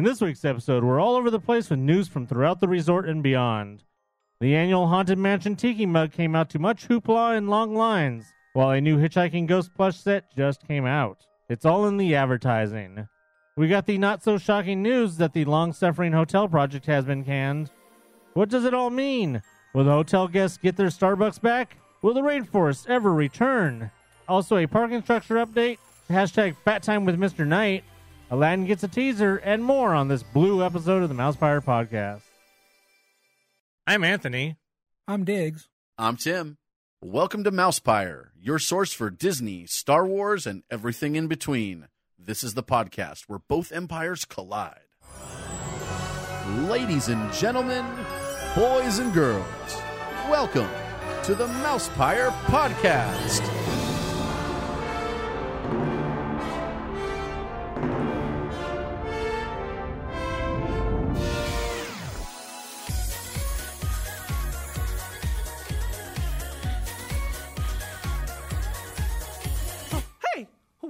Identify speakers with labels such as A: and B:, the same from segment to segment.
A: In this week's episode, we're all over the place with news from throughout the resort and beyond. The annual Haunted Mansion Tiki mug came out to much hoopla and long lines, while a new Hitchhiking Ghost plush set just came out. It's all in the advertising. We got the not so shocking news that the long suffering hotel project has been canned. What does it all mean? Will the hotel guests get their Starbucks back? Will the rainforest ever return? Also, a parking structure update, hashtag fat time with Mr. Knight, Aladdin gets a teaser, and more on this blue episode of the Mousepire podcast. I'm Anthony.
B: I'm Diggs.
C: I'm Tim. Welcome to Mousepire, your source for Disney, Star Wars, and everything in between. This is the podcast where both empires collide. Ladies and gentlemen, boys and girls, welcome to the Mousepire podcast.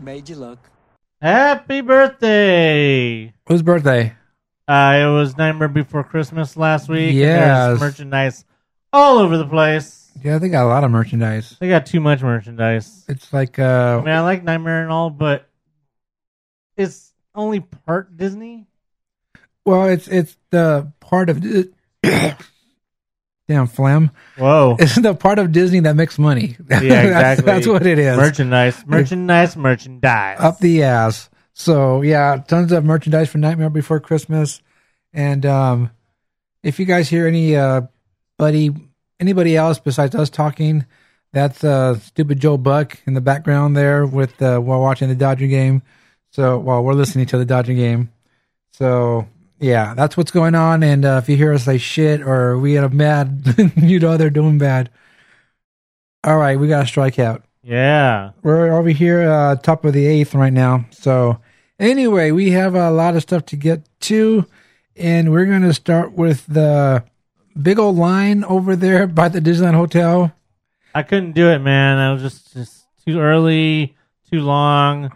B: Made you look.
A: Happy birthday!
B: Whose birthday?
A: Uh, it was Nightmare Before Christmas last week.
B: Yeah,
A: There's merchandise all over the place.
B: Yeah, they got a lot of merchandise.
A: They got too much merchandise.
B: It's like
A: I
B: uh
A: mean, I like Nightmare and all, but it's only part Disney.
B: well, it's it's the part of damn phlegm.
A: Whoa.
B: It's the part of Disney that makes money.
A: Yeah,
B: That's-
A: exactly.
B: that's, what it is.
A: Merchandise, merchandise, merchandise.
B: Up the ass. So yeah, tons of merchandise for Nightmare Before Christmas. And um if you guys hear any uh buddy anybody else besides us talking, that's uh stupid Joe Buck in the background there with uh while watching the Dodger game. So while we're listening to the Dodger game. So yeah, that's what's going on. And uh, if you hear us say shit or we get mad, you know they're doing bad. All right, we got a strikeout
A: yeah.
B: we're over here uh top of the eighth right now so anyway we have a lot of stuff to get to and we're going to start with the big old line over there by the disneyland hotel
A: I couldn't do it, man. I was just, just too early, too long.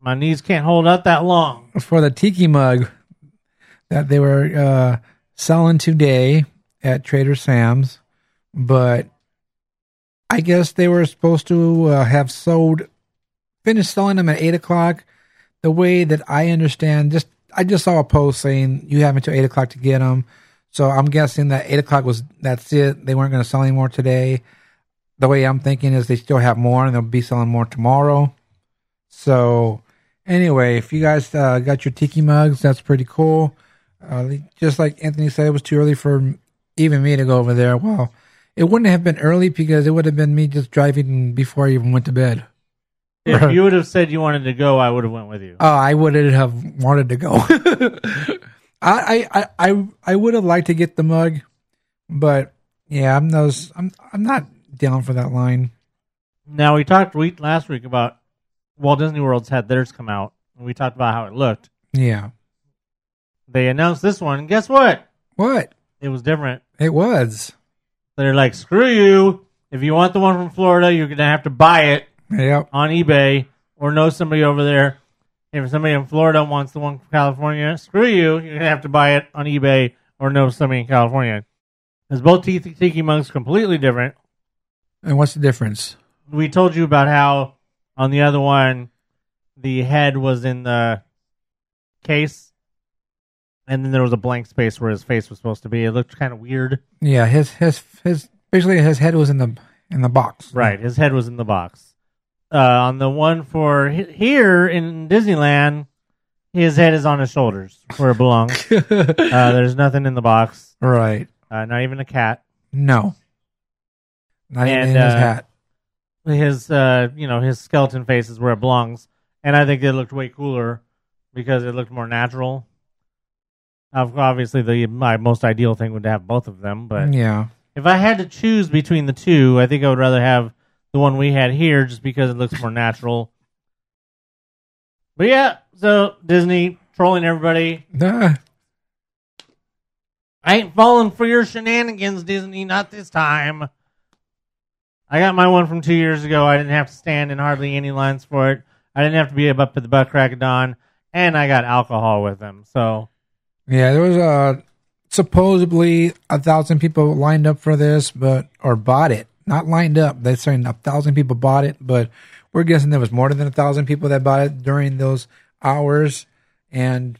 A: My knees can't hold up that long.
B: for the tiki mug that they were uh selling today at trader sam's but i guess they were supposed to uh, have sold finished selling them at eight o'clock. The way that i understand just i just saw a post saying you have until eight o'clock to get them. So i'm guessing that eight o'clock was that's it. They weren't going to sell anymore today. The way i'm thinking is they still have more and they'll be selling more tomorrow. So anyway, if you guys uh, got your tiki mugs, that's pretty cool. Uh, just like Anthony said, it was too early for even me to go over there. Well, it wouldn't have been early because it would have been me just driving before I even went to bed.
A: If you would have said you wanted to go, I would have went with you.
B: Oh, I wouldn't have wanted to go. I, I, I, I would have liked to get the mug, but yeah, I'm those. I'm, I'm not down for that line.
A: Now we talked week last week about Walt Disney World's had theirs come out, and we talked about how it looked.
B: Yeah.
A: They announced this one, guess what?
B: What?
A: It was different.
B: It was.
A: They're like, screw you. If you want the one from Florida, you're gonna have to buy it
B: Yep.
A: on eBay or know somebody over there. If somebody in Florida wants the one from California, screw you. You're gonna have to buy it on eBay or know somebody in California. Because both tiki, tiki mugs completely different.
B: And what's the difference?
A: We told you about how on the other one, the head was in the case, and then there was a blank space where his face was supposed to be. It looked kind of weird.
B: Yeah, his his his basically his head was in the in the box.
A: Right, his head was in the box. Uh, on the one for he- here in Disneyland, his head is on his shoulders where it belongs. uh, there's nothing in the box,
B: right.
A: uh, not even a cat.
B: No. Not even
A: And,
B: in his
A: uh,
B: hat.
A: his uh you know his skeleton face is where it belongs, and I think it looked way cooler because it looked more natural. Ob- Obviously, the my most ideal thing would have both of them, but
B: Yeah.
A: if I had to choose between the two, I think I would rather have the one we had here just because it looks more natural. But yeah, so Disney trolling everybody.
B: Nah.
A: I ain't falling for your shenanigans, Disney, not this time. I got my one from two years ago. I didn't have to stand in hardly any lines for it. I didn't have to be up at the butt crack of dawn, and I got alcohol with them. So
B: yeah, there was uh, supposedly a thousand people lined up for this, but or bought it. Not lined up. They're saying a thousand people bought it, but we're guessing there was more than a thousand people that bought it during those hours. And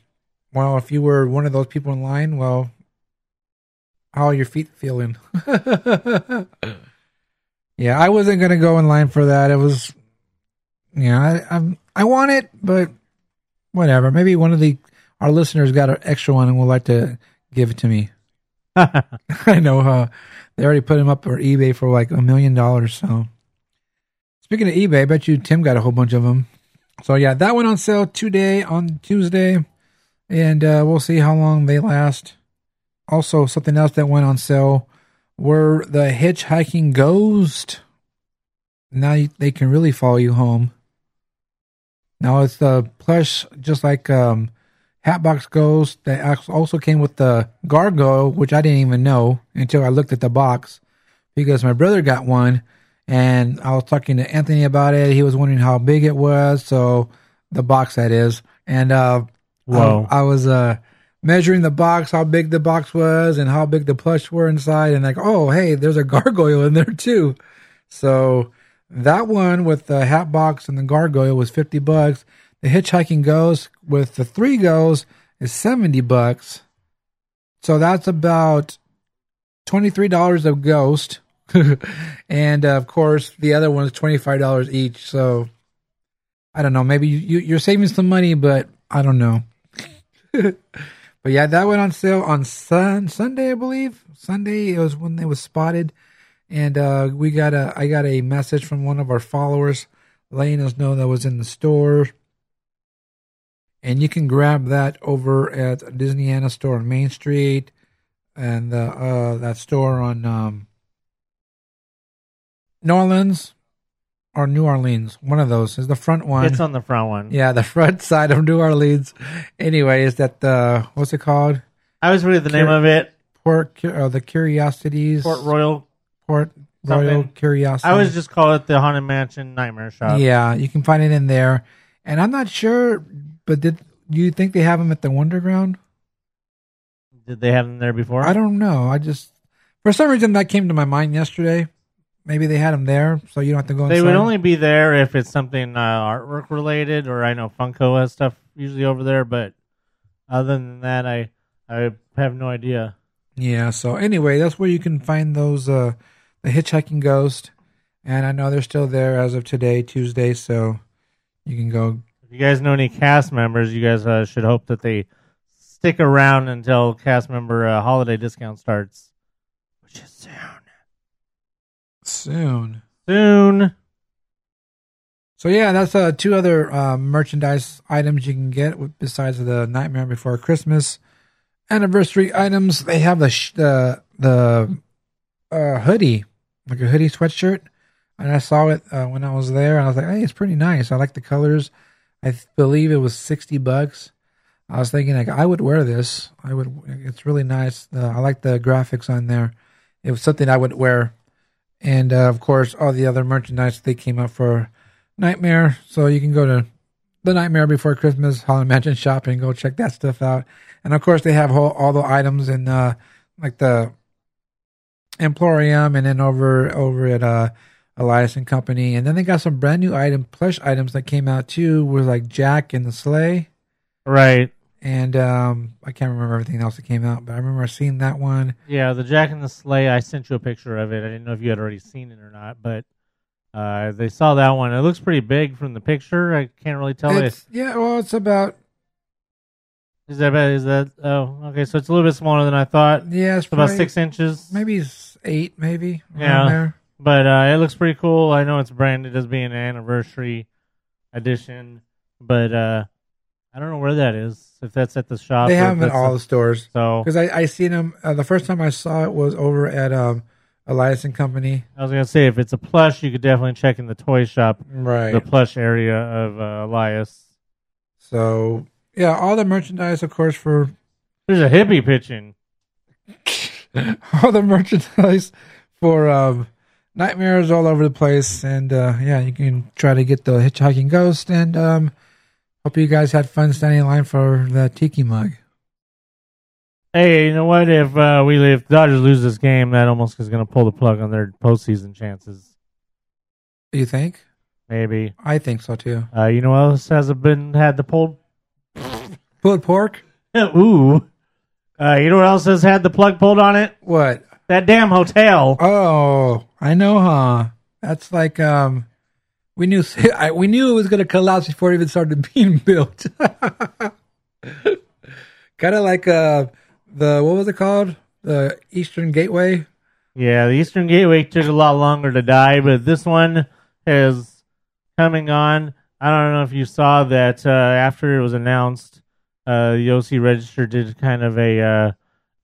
B: well, if you were one of those people in line, well, how are your feet feeling? yeah, I wasn't gonna go in line for that. It was, yeah, I I'm, I want it, but whatever. Maybe one of the our listeners got an extra one and would like to give it to me. I know uh, they already put him up for eBay for like a million dollars. So, speaking of eBay, I bet you Tim got a whole bunch of them. So yeah, that went on sale today on Tuesday, and uh, we'll see how long they last. Also, something else that went on sale were the hitchhiking ghost. Now you, they can really follow you home. Now it's the plush, just like um, Hatbox Ghost. That also came with the Gargoyle, which I didn't even know until I looked at the box because my brother got one, and I was talking to Anthony about it. He was wondering how big it was, so the box that is, and uh,
A: Whoa.
B: I, I was uh measuring the box, how big the box was, and how big the plush were inside, and like, oh hey, there's a gargoyle in there too. So that one with the hat box and the gargoyle was fifty bucks. The hitchhiking ghost with the three goes is seventy bucks. So that's about twenty three dollars a ghost, and uh, of course the other twenty five dollars each. So I don't know. Maybe you, you you're saving some money, but I don't know. but yeah, that went on sale on sun Sunday, I believe. Sunday it was when it was spotted, and uh, we got a I got a message from one of our followers letting us know that was in the store. And you can grab that over at Disneyana store on Main Street, and uh, uh, that store on um, New Orleans or New Orleans. One of those is the front one.
A: it's on the front one.
B: Yeah, the front side of New Orleans. Anyway, is that the what's it called?
A: I was reading the name of it.
B: Port uh, the Curiosities
A: Port Royal.
B: Port Royal
A: something.
B: Curiosity.
A: I always just call it the Haunted Mansion Nightmare Shop.
B: yeah, you can find it in there, and I'm not sure, but did do you think they have them at the Wonderground?
A: Did they have them there before?
B: I don't know. I just for some reason that came to my mind yesterday. Maybe they had them there, so you don't have to go.
A: They
B: inside.
A: would only be there if it's something uh, artwork related, or I know Funko has stuff usually over there. But other than that, I I have no idea.
B: Yeah. So anyway, that's where you can find those uh the hitchhiking ghost, and I know they're still there as of today, Tuesday. So you can go.
A: If you guys know any cast members, you guys uh, should hope that they stick around until cast member uh, holiday discount starts, which is soon.
B: Soon.
A: Soon.
B: So yeah, that's uh, two other uh, merchandise items you can get besides the Nightmare Before Christmas anniversary items. They have the sh- the the uh, hoodie, like a hoodie sweatshirt, and I saw it uh, when I was there, and I was like, "Hey, it's pretty nice. I like the colors." I believe it was sixty bucks. I was thinking like I would wear this. I would. It's really nice. Uh, I like the graphics on there. It was something I would wear, and uh, of course all the other merchandise they came up for Nightmare. So you can go to the Nightmare Before Christmas Haunted Mansion shop and go check that stuff out. And of course they have whole, all the items in uh, like the Emporium, and then over over at uh, Elias and Company, and then they got some brand new item plush items that came out too, with like Jack and the Sleigh
A: Right.
B: and um, I can't remember everything else that came out, but I remember seeing that one.
A: Yeah, the Jack and the Sleigh. I sent you a picture of it. I didn't know if you had already seen it or not, but uh, they saw that one. It looks pretty big from the picture. I can't really tell.
B: It's,
A: If,
B: yeah, well, it's about
A: is that is that? Oh, okay. So it's a little bit smaller than I thought.
B: yeah, it's
A: It's about six inches.
B: maybe it's eight, maybe
A: Yeah. But uh, it looks pretty cool. I know it's branded as being an anniversary edition, but uh, I don't know where that is. If that's at the shop,
B: They have them at all the stores.
A: So
B: Because I, I seen them, uh, the first time I saw it was over at um, Elias and Company.
A: I was gonna say if it's a plush, you could definitely check in the toy shop,
B: Right.
A: the plush area of uh, Elias.
B: So, yeah, all the merchandise, of course, for
A: There's a hippie pitching.
B: all the merchandise for um, nightmares all over the place, and uh, yeah, you can try to get the hitchhiking ghost. And um, hope you guys had fun standing in line for the tiki mug.
A: Hey, you know what? If uh, we if Dodgers lose this game, that almost is gonna pull the plug on their postseason chances.
B: Do you think?
A: Maybe.
B: I think so too.
A: Uh, you know what else has been had the pulled?
B: Pulled pork?
A: Ooh. Uh, you know what else has had the plug pulled on it?
B: What?
A: That damn hotel.
B: Oh, I know, huh? That's like um, we knew I, we knew it was going to collapse before it even started being built. kind of like uh, the what was it called? The Eastern Gateway.
A: Yeah, the Eastern Gateway took a lot longer to die, but this one is coming on. I don't know if you saw that uh, after it was announced, uh, the OC Register did kind of a uh,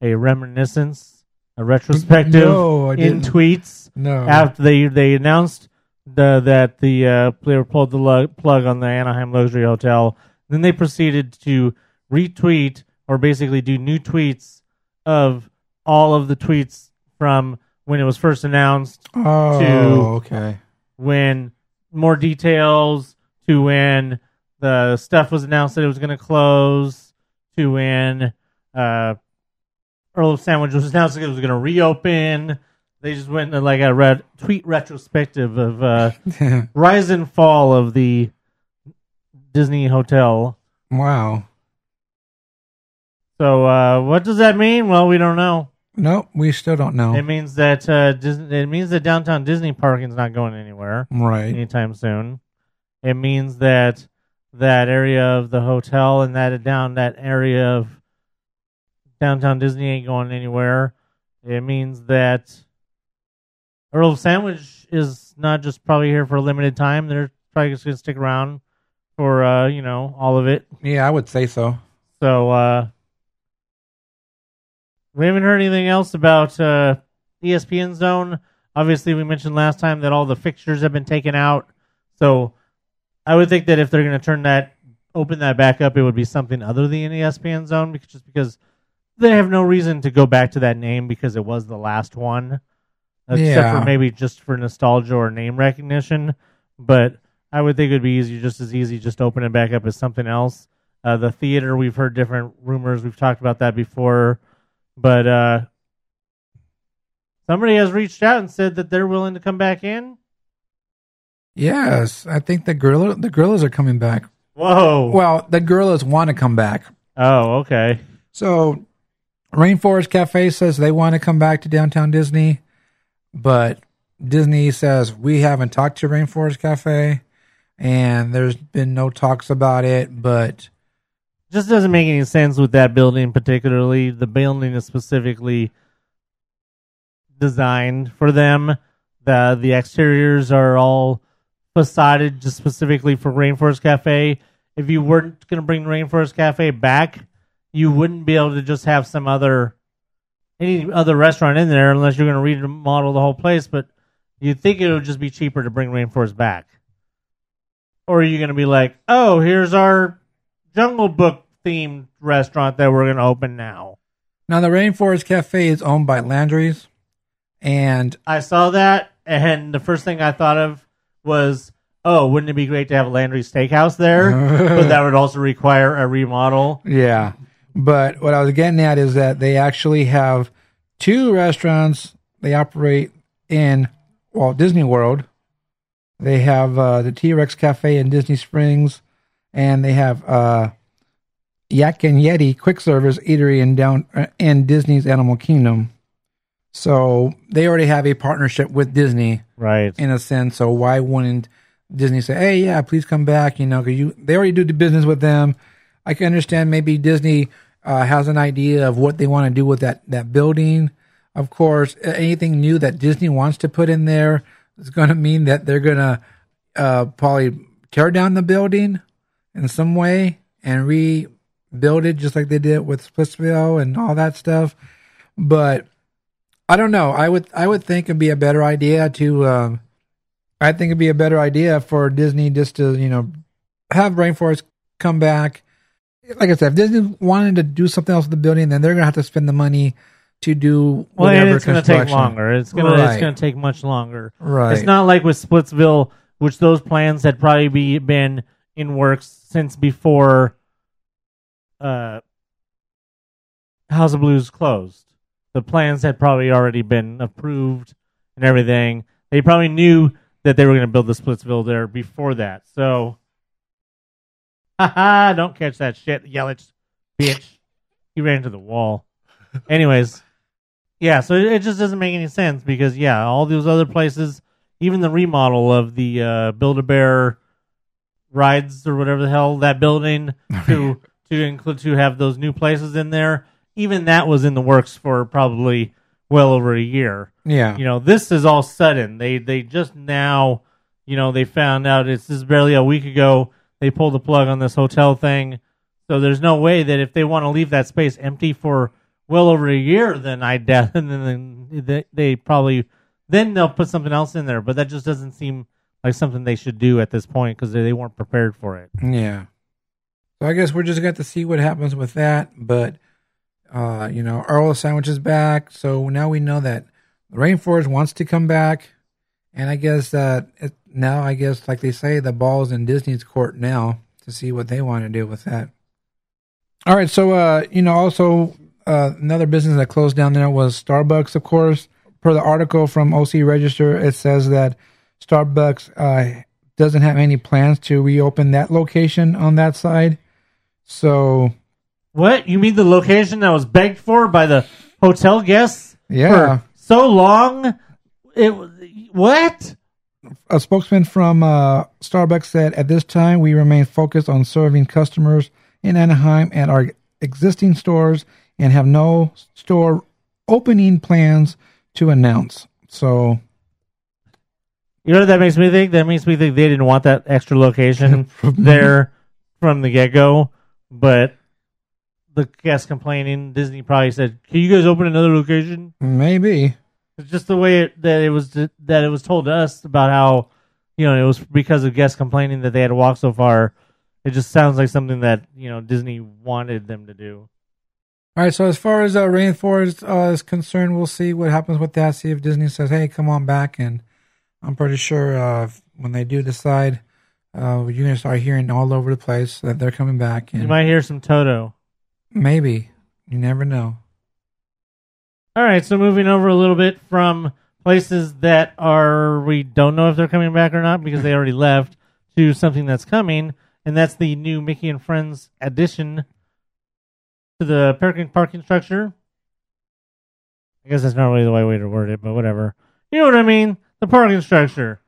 A: a reminiscence, a retrospective
B: No, I
A: in
B: didn't.
A: tweets
B: No.
A: after they they announced the that the uh, were pulled the lug, plug on the Anaheim Luxury Hotel. Then they proceeded to retweet or basically do new tweets of all of the tweets from when it was first announced,
B: oh,
A: to-
B: okay.
A: when more details, to when the stuff was announced that it was going to close, to when uh, Earl of Sandwich was announced that it was going to reopen. They just went like a red tweet retrospective of uh, rise and fall of the Disney Hotel.
B: wow.
A: So uh, what does that mean? Well, we don't know.
B: Nope, we still don't know.
A: It means that uh, Disney, it means that downtown Disney parking's not going anywhere
B: right.
A: anytime soon. It means that that area of the hotel and that down that area of downtown Disney ain't going anywhere. It means that Earl of Sandwich is not just probably here for a limited time. They're probably just going to stick around for uh, you know all of it.
B: Yeah, I would say so.
A: So uh we haven't heard anything else about uh ESPN Zone. Obviously, we mentioned last time that all the fixtures have been taken out. So I would think that if they're going to turn that open that back up, it would be something other than ESPN Zone because just because they have no reason to go back to that name because it was the last one. Except
B: Yeah.
A: for maybe just for nostalgia or name recognition. But I would think it would be easy, just as easy, just to open it back up as something else. Uh, the theater, we've heard different rumors. We've talked about that before, but uh, somebody has reached out and said that they're willing to come back in.
B: Yes, I think the gorilla the gorillas are coming back.
A: Whoa!
B: Well, the gorillas want to come back.
A: oh, okay.
B: So, Rainforest Cafe says they want to come back to downtown Disney, but Disney says we haven't talked to Rainforest Cafe, and there's been no talks about it. But
A: Just doesn't make any sense with that building, particularly. The building is specifically designed for them. the The exteriors are all facaded just specifically for Rainforest Cafe. If you weren't going to bring Rainforest Cafe back, you wouldn't be able to just have some other any other restaurant in there unless you're going to remodel the whole place. But you'd think it would just be cheaper to bring Rainforest back. Or are you going to be like, oh, here's our Jungle Book themed restaurant that we're going to open now?
B: now the Rainforest Cafe is owned by Landry's, and
A: I saw that, and the first thing I thought of was, oh, wouldn't it be great to have a Landry Steakhouse there? but that would also require a remodel.
B: Yeah. But what I was getting at is that they actually have two restaurants they operate in Walt Disney World. They have uh, the T Rex Cafe in Disney Springs, and they have uh, Yak and Yeti quick service eatery in down uh, in Disney's Animal Kingdom. So they already have a partnership with Disney
A: Right.
B: in a sense. So why wouldn't Disney say, "Hey, yeah, please come back"? You know, because you they already do the business with them. I can understand maybe Disney uh, has an idea of what they want to do with that that building, of course, anything new that Disney wants to put in there is going to mean that they're going to uh, probably tear down the building in some way and rebuild it just like they did with Splitsville and all that stuff. But I don't know. I would I would think it'd be a better idea to. Um, I think it'd be a better idea for Disney just to you know have Rainforest come back. Like I said, if Disney wanted to do something else with the building, then they're gonna have to spend the money to do
A: Well,
B: whatever
A: and it's going to take longer. It's going to
B: Right.
A: it's to take much longer.
B: Right.
A: It's not like with Splitsville, which those plans had probably be, been in works since before uh, House of Blues closed. The plans had probably already been approved and everything. They probably knew that they were going to build the Splitsville there before that. So, haha, don't catch that shit, Yelich, bitch. He ran into the wall. Anyways, yeah, so it, it just doesn't make any sense because yeah, all those other places, even the remodel of the uh, Build a Bear rides or whatever the hell that building to to include to have those new places in there, even that was in the works for probably well over a year.
B: Yeah.
A: You know, this is all sudden. They they just now, you know, they found out it's this is barely a week ago they pulled the plug on this hotel thing. So there's no way that if they want to leave that space empty for well over a year, then I doubt, and then they, probably then they'll put something else in there. But that just doesn't seem like something they should do at this point because they, weren't prepared for it.
B: Yeah. So I guess we're just going to see what happens with that. But, uh, you know, Earl Sandwich is back. So now we know that Rainforest wants to come back. And I guess that it, now, I guess, like they say, the ball's in Disney's court now to see what they want to do with that. All right. So, uh, you know, also uh, another business that closed down there was Starbucks, of course. Per the article from OC Register, it says that Starbucks uh, doesn't have any plans to reopen that location on that side. So,
A: What you mean the location that was begged for by the hotel guests
B: yeah,
A: for so long? It was- what?
B: A spokesman from uh, Starbucks said, "At this time, we remain focused on serving customers in Anaheim at our existing stores and have no store opening plans to announce." So,
A: You know what that makes me think? That makes me think they didn't want that extra location there from the get go, but the guests complaining, Disney probably said, "Can you guys open another location?"
B: maybe.
A: It's just the way it, that it was that it was told to us about how you know it was because of guests complaining that they had to walk so far. It just sounds like something that you know Disney wanted them to do.
B: All right. So, as far as uh, Rainforest uh, is concerned, we'll see what happens with that. See if Disney says, "Hey, come on back," and I'm pretty sure uh, when they do decide, uh, you're gonna start hearing all over the place that they're coming back. And
A: You might hear some Toto.
B: maybe you never know.
A: All right, so moving over a little bit from places that are we don't know if they're coming back or not because they already left to something that's coming, and that's the new Mickey and Friends addition to the parking parking structure. I guess that's not really the right way to word it, but whatever. You know what I mean? The parking structure.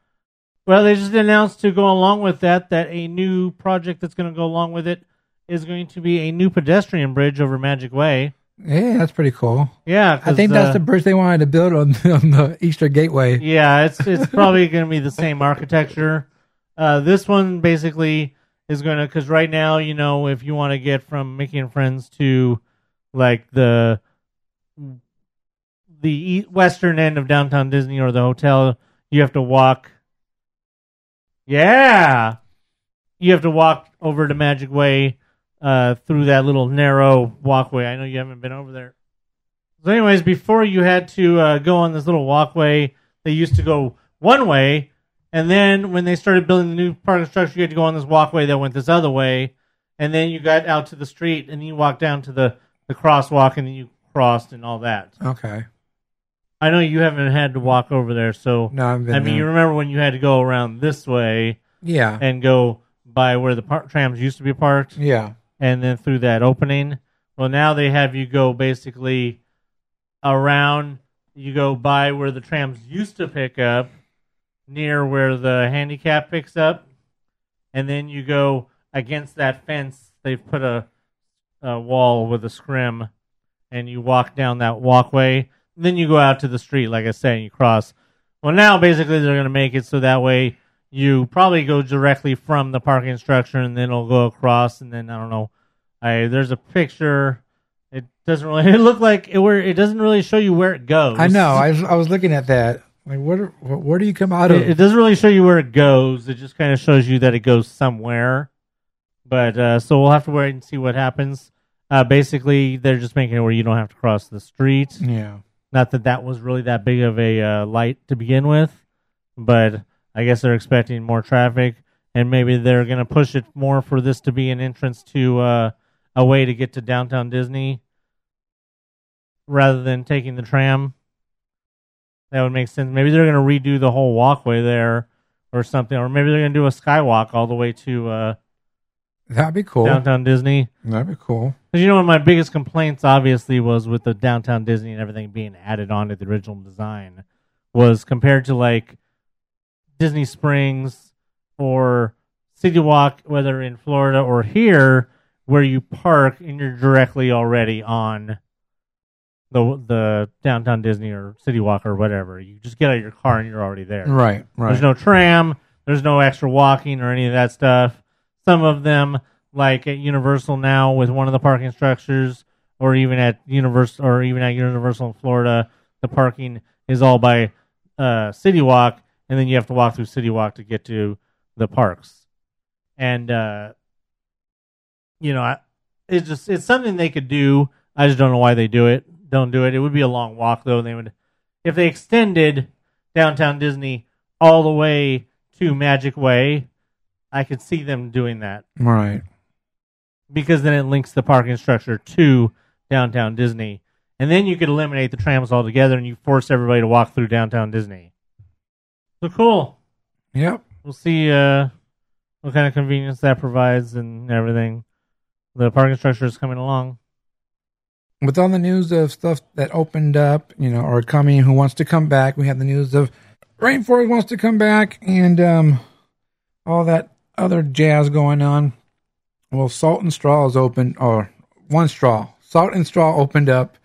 A: Well, they just announced to go along with that that a new project that's going to go along with it is going to be a new pedestrian bridge over Magic Way.
B: Yeah, that's pretty cool.
A: Yeah,
B: I think that's
A: uh,
B: the bridge they wanted to build on, on the Eastern Gateway.
A: Yeah, it's it's probably going to be the same architecture. Uh, this one basically is going to because right now, you know, if you want to get from Mickey and Friends to like the the western end of downtown Disney or the hotel, you have to walk. Yeah, you have to walk over to Magic Way uh, through that little narrow walkway. I know you haven't been over there. So, anyways, before you had to uh, go on this little walkway, they used to go one way, and then when they started building the new parking structure, you had to go on this walkway that went this other way, and then you got out to the street, and you walked down to the the crosswalk, and then you crossed and all that.
B: Okay.
A: I know you haven't had to walk over there, so
B: No, I've been
A: I mean,
B: there.
A: you remember when you had to go around this way
B: Yeah.
A: and go by where the par- trams used to be parked,
B: yeah.
A: And then through that opening. Well, now they have you go basically around. You go by where the trams used to pick up, near where the handicap picks up, and then you go against that fence. They've put a, a wall with a scrim, and you walk down that walkway. then you go out to the street, like I said, and you cross. Well, now basically they're going to make it so that way you probably go directly from the parking structure, and then it'll go across, and then I don't know. I there's a picture. It doesn't really. It look like it where it doesn't really show you where it goes.
B: I know. I was, I was looking at that. Like, where where do you come out of?
A: It, it doesn't really show you where it goes. It just kind of shows you that it goes somewhere. But uh, so we'll have to wait and see what happens. Uh, basically, they're just making it where you don't have to cross the street.
B: yeah.
A: Not that that was really that big of a uh, light to begin with, but I guess they're expecting more traffic, and maybe they're going to push it more for this to be an entrance to uh, a way to get to downtown Disney rather than taking the tram. That would make sense. Maybe they're going to redo the whole walkway there or something, or maybe they're going to do a skywalk all the way to uh,
B: That'd be cool.
A: downtown Disney.
B: That'd be cool.
A: Because you know, one of my biggest complaints, obviously, was with the downtown Disney and everything being added on to the original design, was compared to like Disney Springs or City Walk, whether in Florida or here, where you park and you're directly already on the the downtown Disney or City Walk or whatever. You just get out of your car and you're already there.
B: Right. Right.
A: There's no tram. There's no extra walking or any of that stuff. Some of them, like at Universal now, with one of the parking structures, or even at Universal, or even at Universal in Florida, the parking is all by uh, City Walk, and then you have to walk through City Walk to get to the parks. And uh, you know, I- it's just it's something they could do. I just don't know why they do it. Don't do it. It would be a long walk though. They would if they extended downtown Disney all the way to Magic Way. I could see them doing that
B: right.
A: because then it links the parking structure to downtown Disney, and then you could eliminate the trams altogether, and you force everybody to walk through downtown Disney. So cool.
B: Yep.
A: We'll see uh, what kind of convenience that provides and everything. The parking structure is coming along.
B: with all the news of stuff that opened up, you know, or coming, who wants to come back, we have the news of Rainforest wants to come back, and um, all that other jazz going on. Well, Salt and Straw is open, or one straw. Salt and Straw opened up.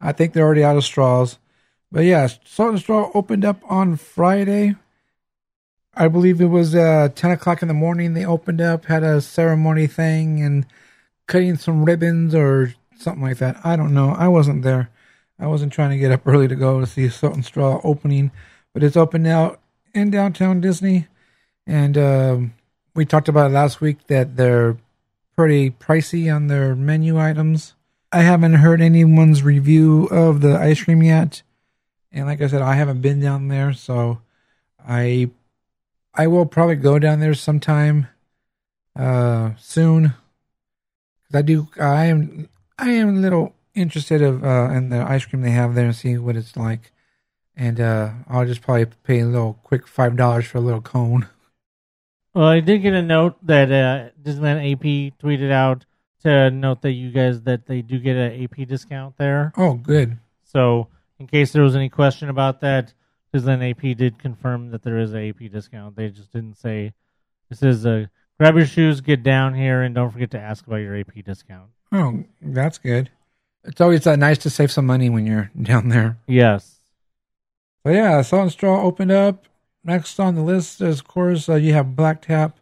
B: I think they're already out of straws, but yeah, Salt and Straw opened up on Friday. I believe it was uh, ten o'clock in the morning. They opened up, had a ceremony thing, and cutting some ribbons or something like that. I don't know. I wasn't there. I wasn't trying to get up early to go to see Salt and Straw opening, but it's open now in downtown Disney. And um, we talked about it last week that they're pretty pricey on their menu items. I haven't heard anyone's review of the ice cream yet, and like I said, I haven't been down there, so I I will probably go down there sometime uh, soon. 'Cause I do. I am. I am a little interested of uh, in the ice cream they have there and see what it's like. And uh, I'll just probably pay a little quick five dollars for a little cone.
A: Well, I did get a note that uh, Disneyland AP tweeted out to note that you guys that they do get an AP discount there.
B: Oh, good.
A: So, in case there was any question about that, Disneyland AP did confirm that there is a AP discount. They just didn't say. It says, uh, "Grab your shoes, get down here, and don't forget to ask about your AP discount."
B: Oh, that's good. It's always uh, nice to save some money when you're down there.
A: Yes.
B: But yeah, Salt and Straw opened up. Next on the list is, of course, uh, you have Black Tap,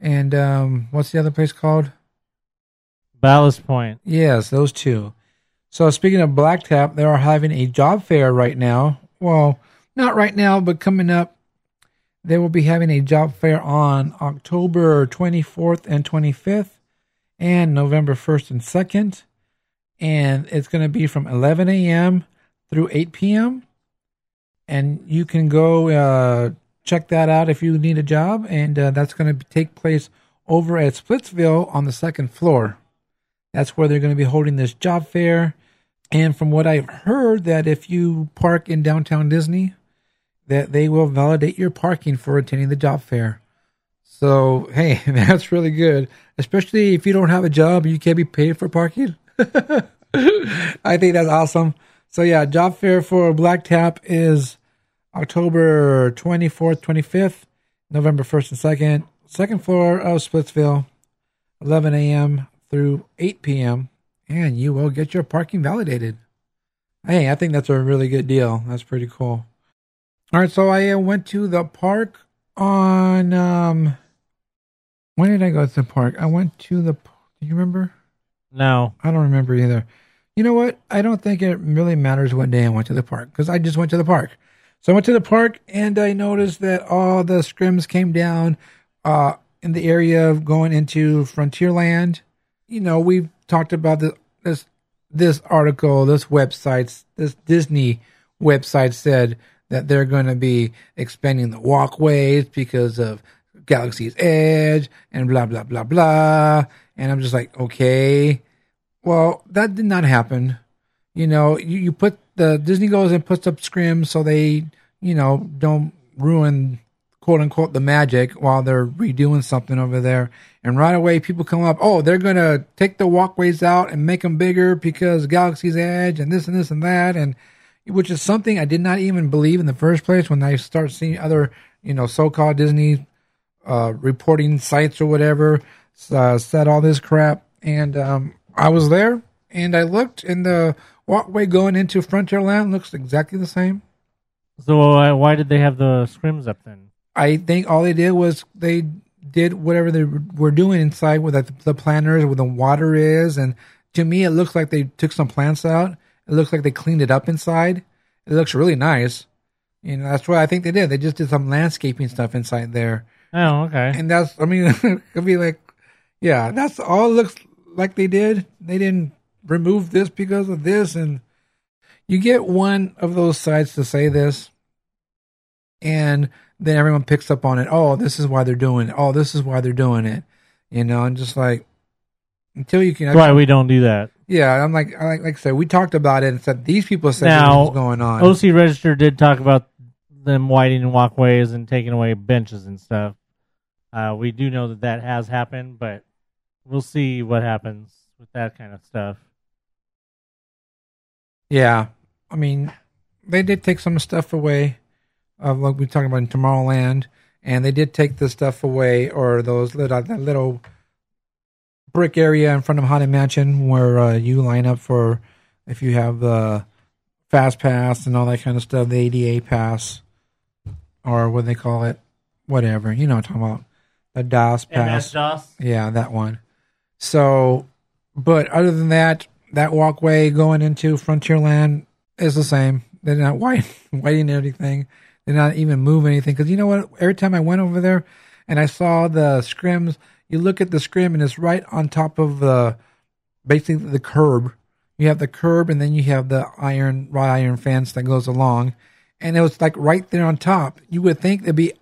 B: and um, what's the other place called?
A: Ballast Point.
B: Yes, those two. So speaking of Black Tap, they are having a job fair right now. Well, not right now, but coming up, they will be having a job fair on October 24th and 25th, and November 1st and 2nd, and it's going to be from 11 a.m. through 8 p.m. And you can go uh, check that out if you need a job, and uh, that's going to take place over at Splitsville on the second floor. That's where they're going to be holding this job fair. And from what I've heard, that if you park in downtown Disney, that they will validate your parking for attending the job fair. So hey, that's really good, especially if you don't have a job, you can't be paid for parking. I think that's awesome. So yeah, job fair for Black Tap is October 24th, 25th, November 1st and 2nd. Second floor of Splitsville, 11 a.m. through 8 p.m. And you will get your parking validated. Hey, I think that's a really good deal. That's pretty cool. All right, so I uh, went to the park on um when did I go to the park? I went to the Do you remember?
A: No.
B: I don't remember either. You know what? I don't think it really matters what day I went to the park because I just went to the park. So I went to the park and I noticed that all the scrims came down uh, in the area of going into Frontierland. You know, we've talked about this this, this article, this website, this Disney website said that they're going to be expanding the walkways because of Galaxy's Edge and blah blah blah blah. And I'm just like, okay, well, that did not happen. You know, you, you put the Disney goes and puts up scrims so they, you know, don't ruin quote unquote the magic while they're redoing something over there. And right away, people come up, oh, they're gonna take the walkways out and make them bigger because Galaxy's Edge and this and this and that, and which is something I did not even believe in the first place when I start seeing other, you know, so-called Disney uh, reporting sites or whatever uh, said all this crap, and um, I was there and I looked, and the walkway going into Frontierland looks exactly the same.
A: So uh, why did they have the scrims up then?
B: I think all they did was they did whatever they were doing inside with the, the planters, where the water is, and to me, it looks like they took some plants out. It looks like they cleaned it up inside. It looks really nice. And that's what I think they did. They just did some landscaping stuff inside there.
A: Oh, okay.
B: And that's, I mean, it could be like, yeah, that's all it looks like they did. They didn't remove this because of this. And you get one of those sites to say this, and then everyone picks up on it. Oh, this is why they're doing it. Oh, this is why they're doing it. You know, and just like, until you can.
A: That's why we don't do that.
B: Yeah, I'm like, I like, like I said, we talked about it and said these people said
A: Now,
B: was going on.
A: OC Register did talk about them widening walkways and taking away benches and stuff. Uh, we do know that that has happened, but we'll see what happens with that kind of stuff.
B: Yeah, I mean, they did take some stuff away, uh, like we talked about in Tomorrowland, and they did take the stuff away, or those little that little brick area in front of Haunted Mansion where uh, you line up for if you have the fast pass and all that kind of stuff, the ADA pass, or what they call it, whatever. You know what I'm talking about. The DOS pass.
A: MS DOS.
B: Yeah, that one. So, but other than that, that walkway going into Frontierland is the same. They're not white, whiting anything. They're not even move anything. Because you know what? Every time I went over there and I saw the scrims, you look at the scrim and it's right on top of the basically the curb. You have the curb and then you have the iron wrought iron fence that goes along, and it was like right there on top. You would think they'd be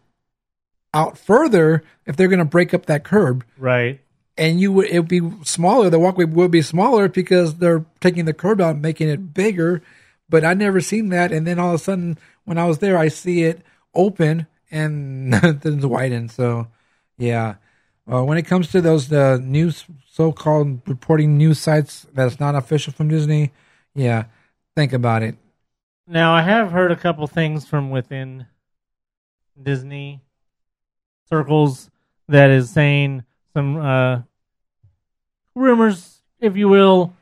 B: out further if they're going to break up that curb
A: Right.
B: and you would it would be smaller. The walkway would be smaller because they're taking the curb out and making it bigger. But I never seen that. And then all of a sudden, when I was there, I see it open and nothing's widened. So, yeah. Uh, when it comes to those uh, news, so-called reporting news sites that's not official from Disney, yeah, think about it.
A: Now, I have heard a couple things from within Disney circles that is saying some uh, rumors, if you will,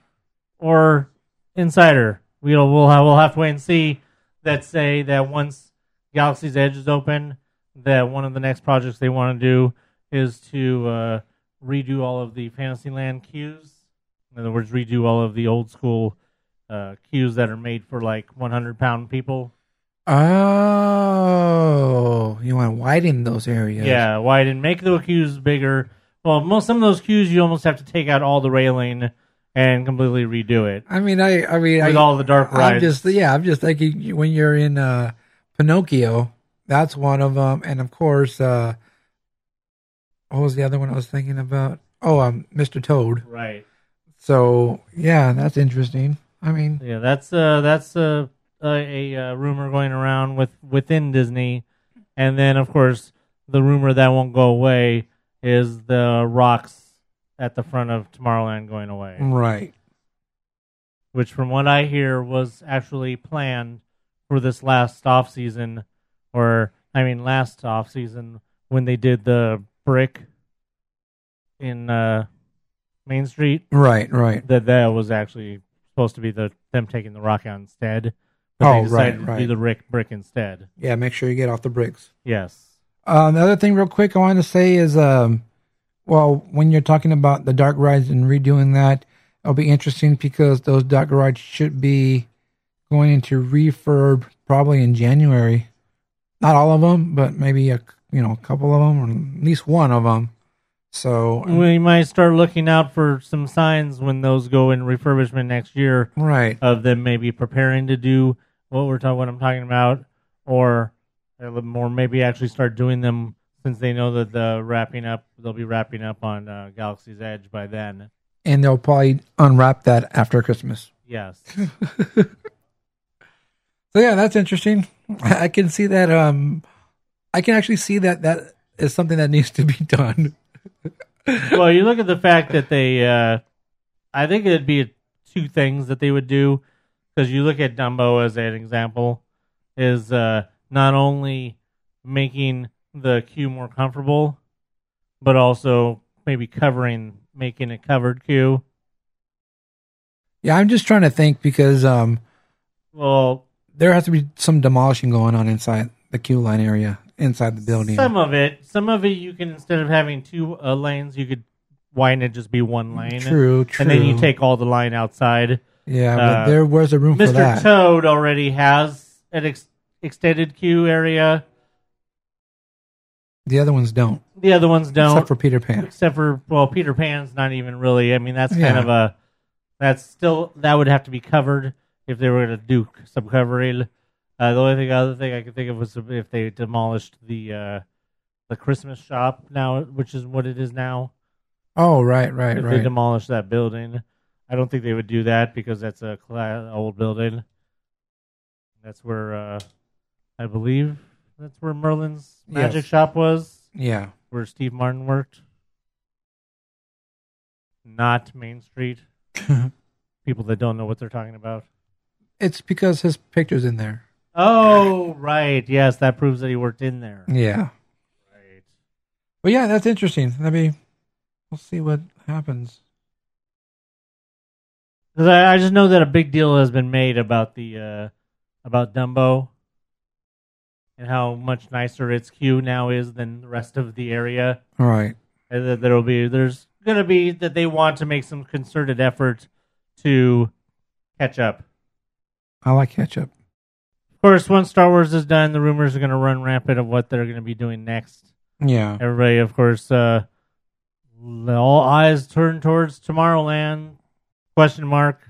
A: or insider. We'll we'll have, we'll have to wait and see. That say that once Galaxy's Edge is open, that one of the next projects they want to do is to uh, redo all of the Fantasyland queues. In other words, redo all of the old school uh, queues that are made for like 100 pound people.
B: Oh, you want to widen those areas?
A: Yeah, widen, make the queues bigger. Well, most some of those queues you almost have to take out all the railing and completely redo it.
B: I mean, I, I mean,
A: With
B: I,
A: all the dark rides.
B: I'm just, yeah, I'm just thinking when you're in uh, Pinocchio, that's one of them, and of course, uh, what was the other one I was thinking about? Oh, um, Mr. Toad.
A: Right.
B: So yeah, that's interesting. I mean,
A: Yeah, that's uh that's uh, a a, uh rumor going around with within Disney, and then of course the rumor that won't go away is the rocks at the front of Tomorrowland going away,
B: right.
A: which from what I hear was actually planned for this last off season, or I mean last off season when they did the brick in uh, Main Street.
B: Right, right.
A: That that was actually supposed to be the them taking the rock out instead. But
B: Oh,
A: they
B: right,
A: decided to do the brick brick instead.
B: Yeah, make sure you get off the bricks.
A: Yes.
B: Um, the other thing, real quick, I wanted to say is, um, well, when you're talking about the dark rides and redoing that, it'll be interesting because those dark rides should be going into refurb probably in January. Not all of them, but maybe a you know a couple of them, or at least one of them. So
A: We might start looking out for some signs when those go in refurbishment next year
B: right,
A: of them maybe preparing to do what we're talking what I'm talking about, or a little more maybe actually start doing them since they know that the wrapping up they'll be wrapping up on uh, Galaxy's Edge by then.
B: and they'll probably unwrap that after Christmas.
A: Yes.
B: So yeah, that's interesting. I can see that. Um, I can actually see that that is something that needs to be done.
A: well, you look at the fact that they, uh, I think it'd be two things that they would do because you look at Dumbo as an example, is uh, not only making the queue more comfortable, but also maybe covering, making a covered queue.
B: Yeah, I'm just trying to think because um,
A: Well,
B: there has to be some demolishing going on inside the queue line area inside the building.
A: some of it, some of it, you can instead of having two uh, lanes, you could widen it just be one lane.
B: True, true.
A: And then you take all the line outside.
B: yeah,
A: uh,
B: but there was a room for
A: Mr. Toad already has an ex- extended queue area.
B: the other ones don't,
A: The other ones don't.
B: except for Peter Pan.
A: Except for well, Peter Pan's not even really. I mean, that's kind of a that's still that would have to be covered if they were going to do some covering. Uh, the only thing, other thing I could think of was if they demolished the uh, the Christmas shop now, which is what it is now.
B: Oh, right, right,
A: if they demolished that building, I don't think they would do that because that's a cla- old building. That's where uh, I believe that's where Merlin's magic
B: Yes.
A: shop was,
B: yeah,
A: where Steve Martin worked. Not Main Street. People that don't know what they're talking about.
B: it's because his picture's in there.
A: Oh, right. Yes, that proves that he worked in there.
B: Yeah,
A: Right.
B: but yeah, that's interesting. Let me. We'll see what happens.
A: 'Cause I, I just know that a big deal has been made about the uh, about Dumbo and how much nicer its queue now is than the rest of the area.
B: All right.
A: And that there'll be there's gonna be that they want to make some concerted effort to catch up.
B: I like ketchup.
A: Of course, once Star Wars is done, the rumors are gonna run rampant of what they're gonna be doing next.
B: Yeah.
A: Everybody, of course, uh, all eyes turn towards Tomorrowland. Question mark.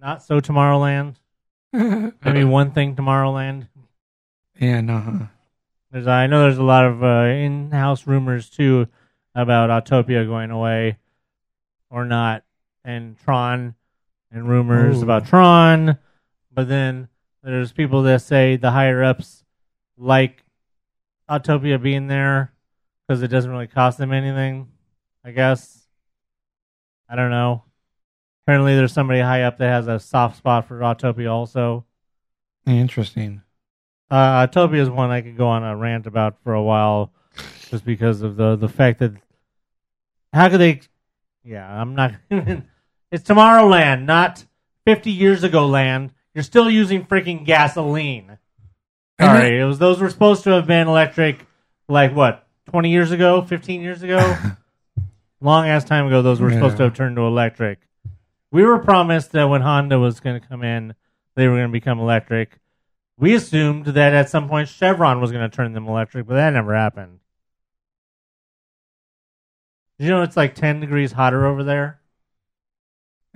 A: Not so Tomorrowland. Maybe one thing Tomorrowland.
B: and uh huh.
A: There's, I know there's a lot of uh, in-house rumors too about Autopia going away or not, and Tron, and rumors
B: Ooh.
A: about Tron. But then there's people that say the higher ups like Autopia being there because it doesn't really cost them anything. I guess. I don't know. Apparently, there's somebody high up that has a soft spot for Autopia also.
B: Interesting.
A: Uh, Autopia is one I could go on a rant about for a while, just because of the the fact that how could they? Yeah, I'm not. it's Tomorrowland, not 50 years ago land. You're still using freaking gasoline. Sorry, it was those were supposed to have been electric, like what 20 years ago, 15 years ago, long ass time ago. Those were supposed to have turned to electric. We were promised that when Honda was going to come in, they were going to become electric. We assumed that at some point Chevron was going to turn them electric, but that never happened. Did you know it's like 10 degrees hotter over there?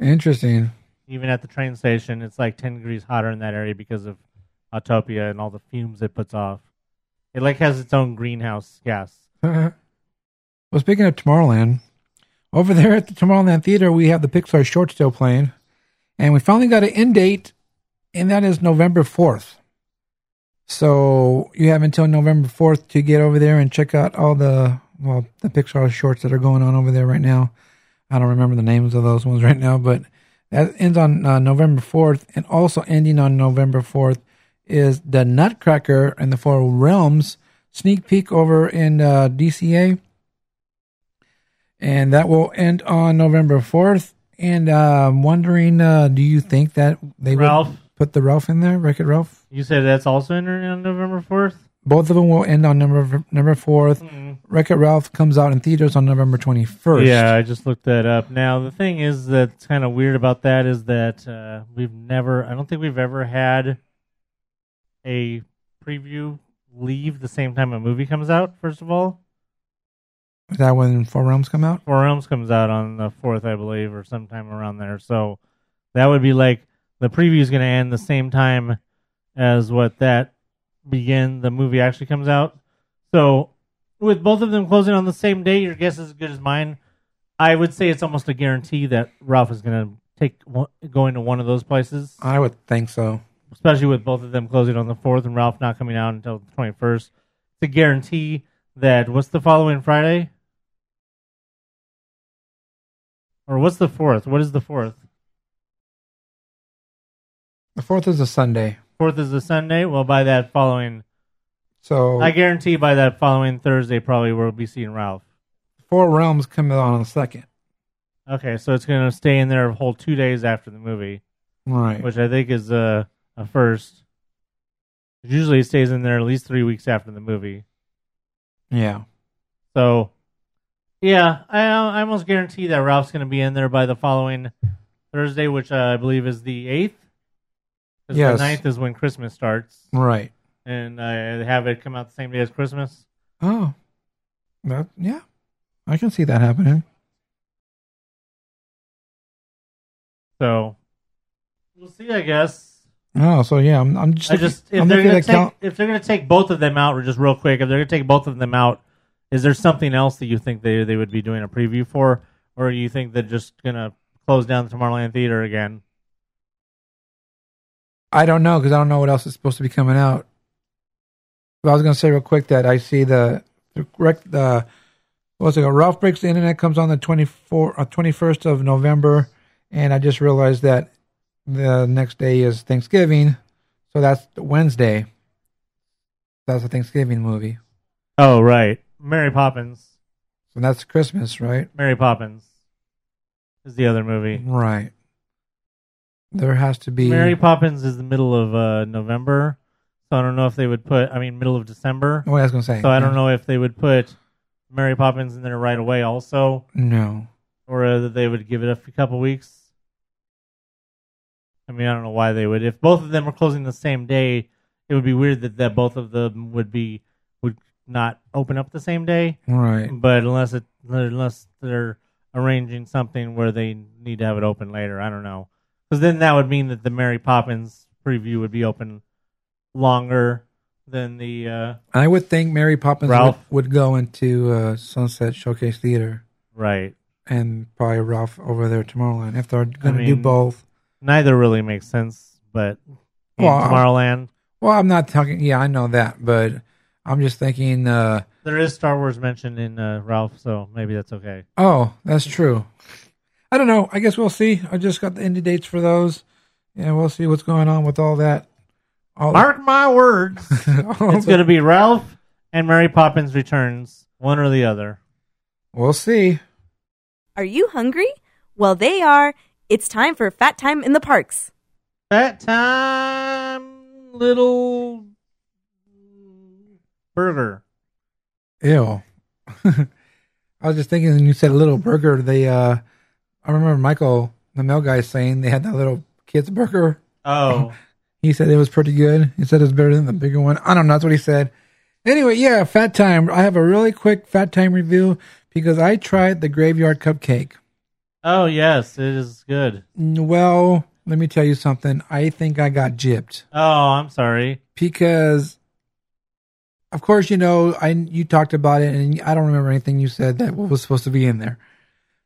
B: Interesting.
A: Even at the train station, it's like 10 degrees hotter in that area because of Autopia and all the fumes it puts off. It like has its own greenhouse gas.
B: well, speaking of Tomorrowland, over there at the Tomorrowland Theater, we have the Pixar short still playing, and we finally got an end date, and that is November 4th. So you have until November 4th to get over there and check out all the, well, the Pixar shorts that are going on over there right now. I don't remember the names of those ones right now, but that ends on uh, November 4th, and also ending on November 4th is the Nutcracker and the Four Realms sneak peek over in uh, DCA. And that will end on November 4th. And uh, I'm wondering, uh, do you think that they
A: Ralph.
B: would put the Ralph in there, Wreck It Ralph?
A: You said that's also in on November fourth.
B: Both of them will end on November November fourth. Wreck It Ralph comes out in theaters on November twenty first.
A: Yeah, I just looked that up. Now the thing is that's kind of weird about that is that uh, we've never, I don't think we've ever had a preview leave the same time a movie comes out. First of all,
B: Is that when Four Realms come out?
A: Four Realms comes out on the fourth, I believe, or sometime around there. So that would be like the preview is going to end the same time as what that begin. The movie actually comes out. So with both of them closing on the same day, your guess is as good as mine. I would say it's almost a guarantee that Ralph is going to take one, going to one of those places,
B: I would think so.
A: especially with both of them closing on the fourth and Ralph not coming out until the twenty first. It's a guarantee that what's the following Friday? Or what's the fourth? What is the fourth?
B: The fourth is a Sunday,
A: Fourth is a Sunday. Well, by that following,
B: so
A: I guarantee by that following Thursday, probably we'll be seeing Ralph.
B: Four Realms come out on the second.
A: Okay, so it's going to stay in there a whole two days after the movie,
B: Right.
A: which I think is a, a first. Usually it stays in there at least three weeks after the movie.
B: yeah.
A: So, yeah, I, I almost guarantee that Ralph's going to be in there by the following Thursday, which uh, I believe is the 8th.
B: Yes.
A: The 9th is when Christmas starts.
B: Right.
A: And I have it come out the same day as Christmas.
B: Oh. That, yeah. I can see that happening.
A: So, we'll see, I guess.
B: Oh, so yeah, I'm, I'm just.
A: I just if
B: I'm
A: they're gonna take
B: cal-
A: if they're gonna take both of them out, or just real quick, if they're gonna take both of them out, is there something else that you think they they would be doing a preview for, or you think they're just gonna close down the Tomorrowland Theater again?
B: I don't know because I don't know what else is supposed to be coming out. But I was going to say real quick that I see the the the what's it called? Ralph Breaks the Internet comes on the 24 uh, 21st of November, and I just realized that the next day is Thanksgiving, so that's Wednesday. That's a Thanksgiving movie,
A: Oh right, Mary Poppins.
B: so that's Christmas, right?
A: Mary Poppins is the other movie.
B: Right. There has to be
A: Mary Poppins is the middle of uh, November, so I don't know if they would put. I mean, middle of December.
B: What I was going to say.
A: So I don't know if they would put Mary Poppins in there right away, also,
B: No.
A: or uh, that they would give it a f- couple weeks. I mean, I don't know why they would. If both of them were closing the same day, it would be weird that, that both of them would be would not open up the same day.
B: Right.
A: But unless it unless they're arranging something where they need to have it open later, I don't know. Because then that would mean that the Mary Poppins preview would be open longer than the. Uh,
B: I would think Mary Poppins would,
A: Ralph?
B: would go into uh, Sunset Showcase Theater
A: right.
B: and probably Ralph over there Tomorrowland if they're going to do
A: mean-
B: both.
A: Neither really makes sense, but in
B: Well,
A: Tomorrowland,
B: Well, I'm not talking. Yeah, I know that, but I'm just thinking. Uh,
A: there is Star Wars mentioned in uh, Ralph, so maybe that's okay.
B: oh, that's true. I don't know. I guess we'll see. I just got the indie dates for those, and we'll see what's going on with all that. All
A: Mark my words, it's going to be Ralph and Mary Poppins Returns, one or the other.
B: we'll see.
D: Are you hungry? Well, they are. It's time for Fat Time in the Parks.
A: Fat time, little burger.
B: Ew. I was just thinking when you said little burger, they uh I remember Michael, the mail guy saying they had that little kid's burger.
A: Oh,
B: He said it was pretty good. He said it was better than the bigger one. I don't know, that's what he said. Anyway, yeah, fat time. I have a really quick fat time review because I tried the graveyard cupcake.
A: oh yes, it is good.
B: Well, let me tell you something. I think I got gypped.
A: Oh, I'm sorry.
B: because of course you know I you talked about it and I don't remember anything you said that was supposed to be in there.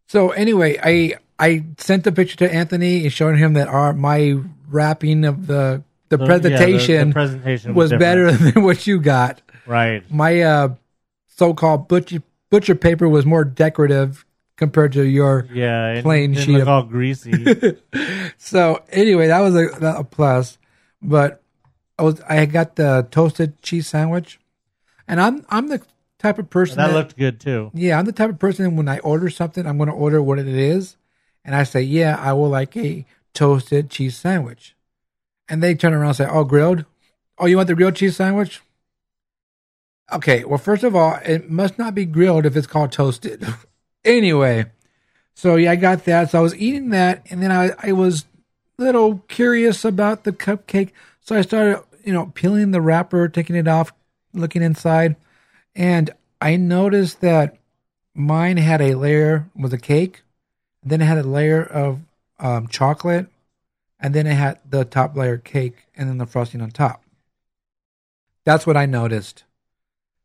B: So anyway, I I sent the picture to Anthony and showed him that our my wrapping of the the
A: The- yeah, the- the
B: presentation
A: presentation
B: was,
A: was
B: better than what you got.
A: Right.
B: My uh so-called butcher butcher paper was more decorative compared to your
A: Yeah. It
B: Plain
A: didn't
B: sheet
A: look
B: of-
A: all greasy.
B: so anyway, that was a, a plus. But I was I got the toasted cheese sandwich, and I'm I'm the type of person
A: that looked good too.
B: yeah I'm the type of person when I order something I'm going to order what it is, And I say, yeah, I will like a toasted cheese sandwich. And they turn around and say, oh, grilled? Oh, you want the grilled cheese sandwich? Okay, well, first of all, it must not be grilled if it's called toasted. anyway, so yeah, I got that. So I was eating that, and then I, I was a little curious about the cupcake. So I started, you know, peeling the wrapper, taking it off, looking inside, and I noticed that mine had a layer was a cake, then it had a layer of um, chocolate, and then it had the top layer cake, and then the frosting on top. That's what I noticed.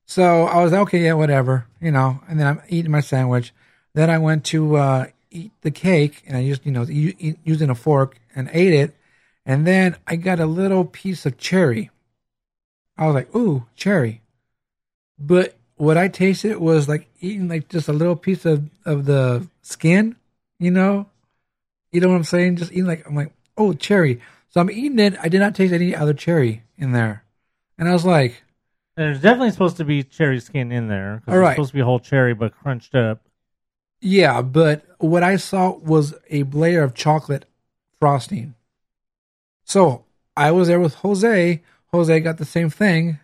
B: So I was like, okay, yeah, whatever, you know. And then I'm eating my sandwich. Then I went to uh, eat the cake, and I used, you know, using a fork and ate it. And then I got a little piece of cherry. I was like, ooh, cherry. But what I tasted was like eating like just a little piece of, of the skin, you know? You know what I'm saying? Just eating like, I'm like, oh, cherry. So I'm eating it. I did not taste any other cherry in there. And I was like,
A: There's definitely supposed to be cherry skin in there.
B: All right.
A: It's supposed to be a whole cherry, but crunched up.
B: Yeah, but what I saw was a layer of chocolate frosting. So I was there with Jose. Jose got the same thing.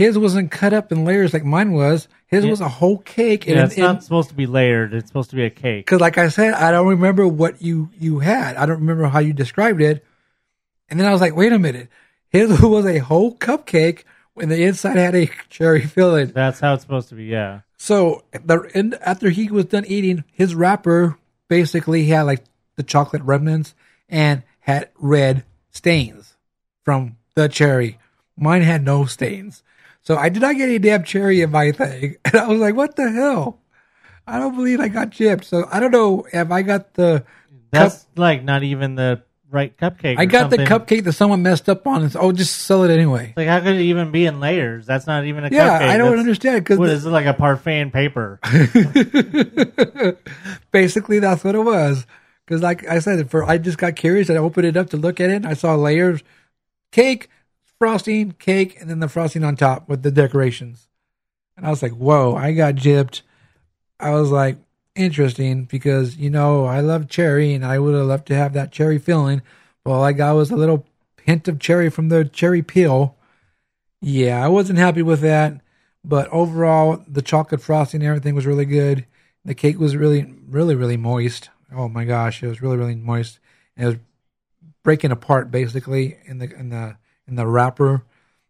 B: His wasn't cut up in layers like mine was. His
A: Yeah.
B: was a whole cake.
A: Yeah, it's not supposed to be layered. It's supposed to be a cake.
B: because, like I said, I don't remember what you you had. I don't remember how you described it. And then I was like, wait a minute. His was a whole cupcake when the inside had a cherry filling.
A: That's how it's supposed to be. Yeah.
B: So the and after he was done eating, his wrapper basically had like the chocolate remnants and had red stains from the cherry. Mine had no stains. So I did not get any damn cherry in my thing. And I was like, what the hell? I don't believe I got chipped. So I don't know if I got the
A: That's like not even the right cupcake.
B: I got the cupcake that someone messed up on. And oh, just sell it anyway.
A: Like, how could it even be in layers? That's not even a
B: Yeah,
A: cupcake.
B: I don't
A: That's-
B: understand because
A: What is it like a parfait in paper?
B: Basically, that's what it was. Because, like I said, for I just got curious. I opened it up to look at it. And I saw layers, cake, frosting, cake, and then the frosting on top with the decorations. And I was like, "Whoa!" I got gypped. I was like, "Interesting," because you know I love cherry, and I would have loved to have that cherry filling. But all I got was a little hint of cherry from the cherry peel. Yeah, I wasn't happy with that. But overall, the chocolate frosting and everything was really good. The cake was really, really, really moist. Oh my gosh, it was really, really moist. It was breaking apart basically in the in the in the wrapper.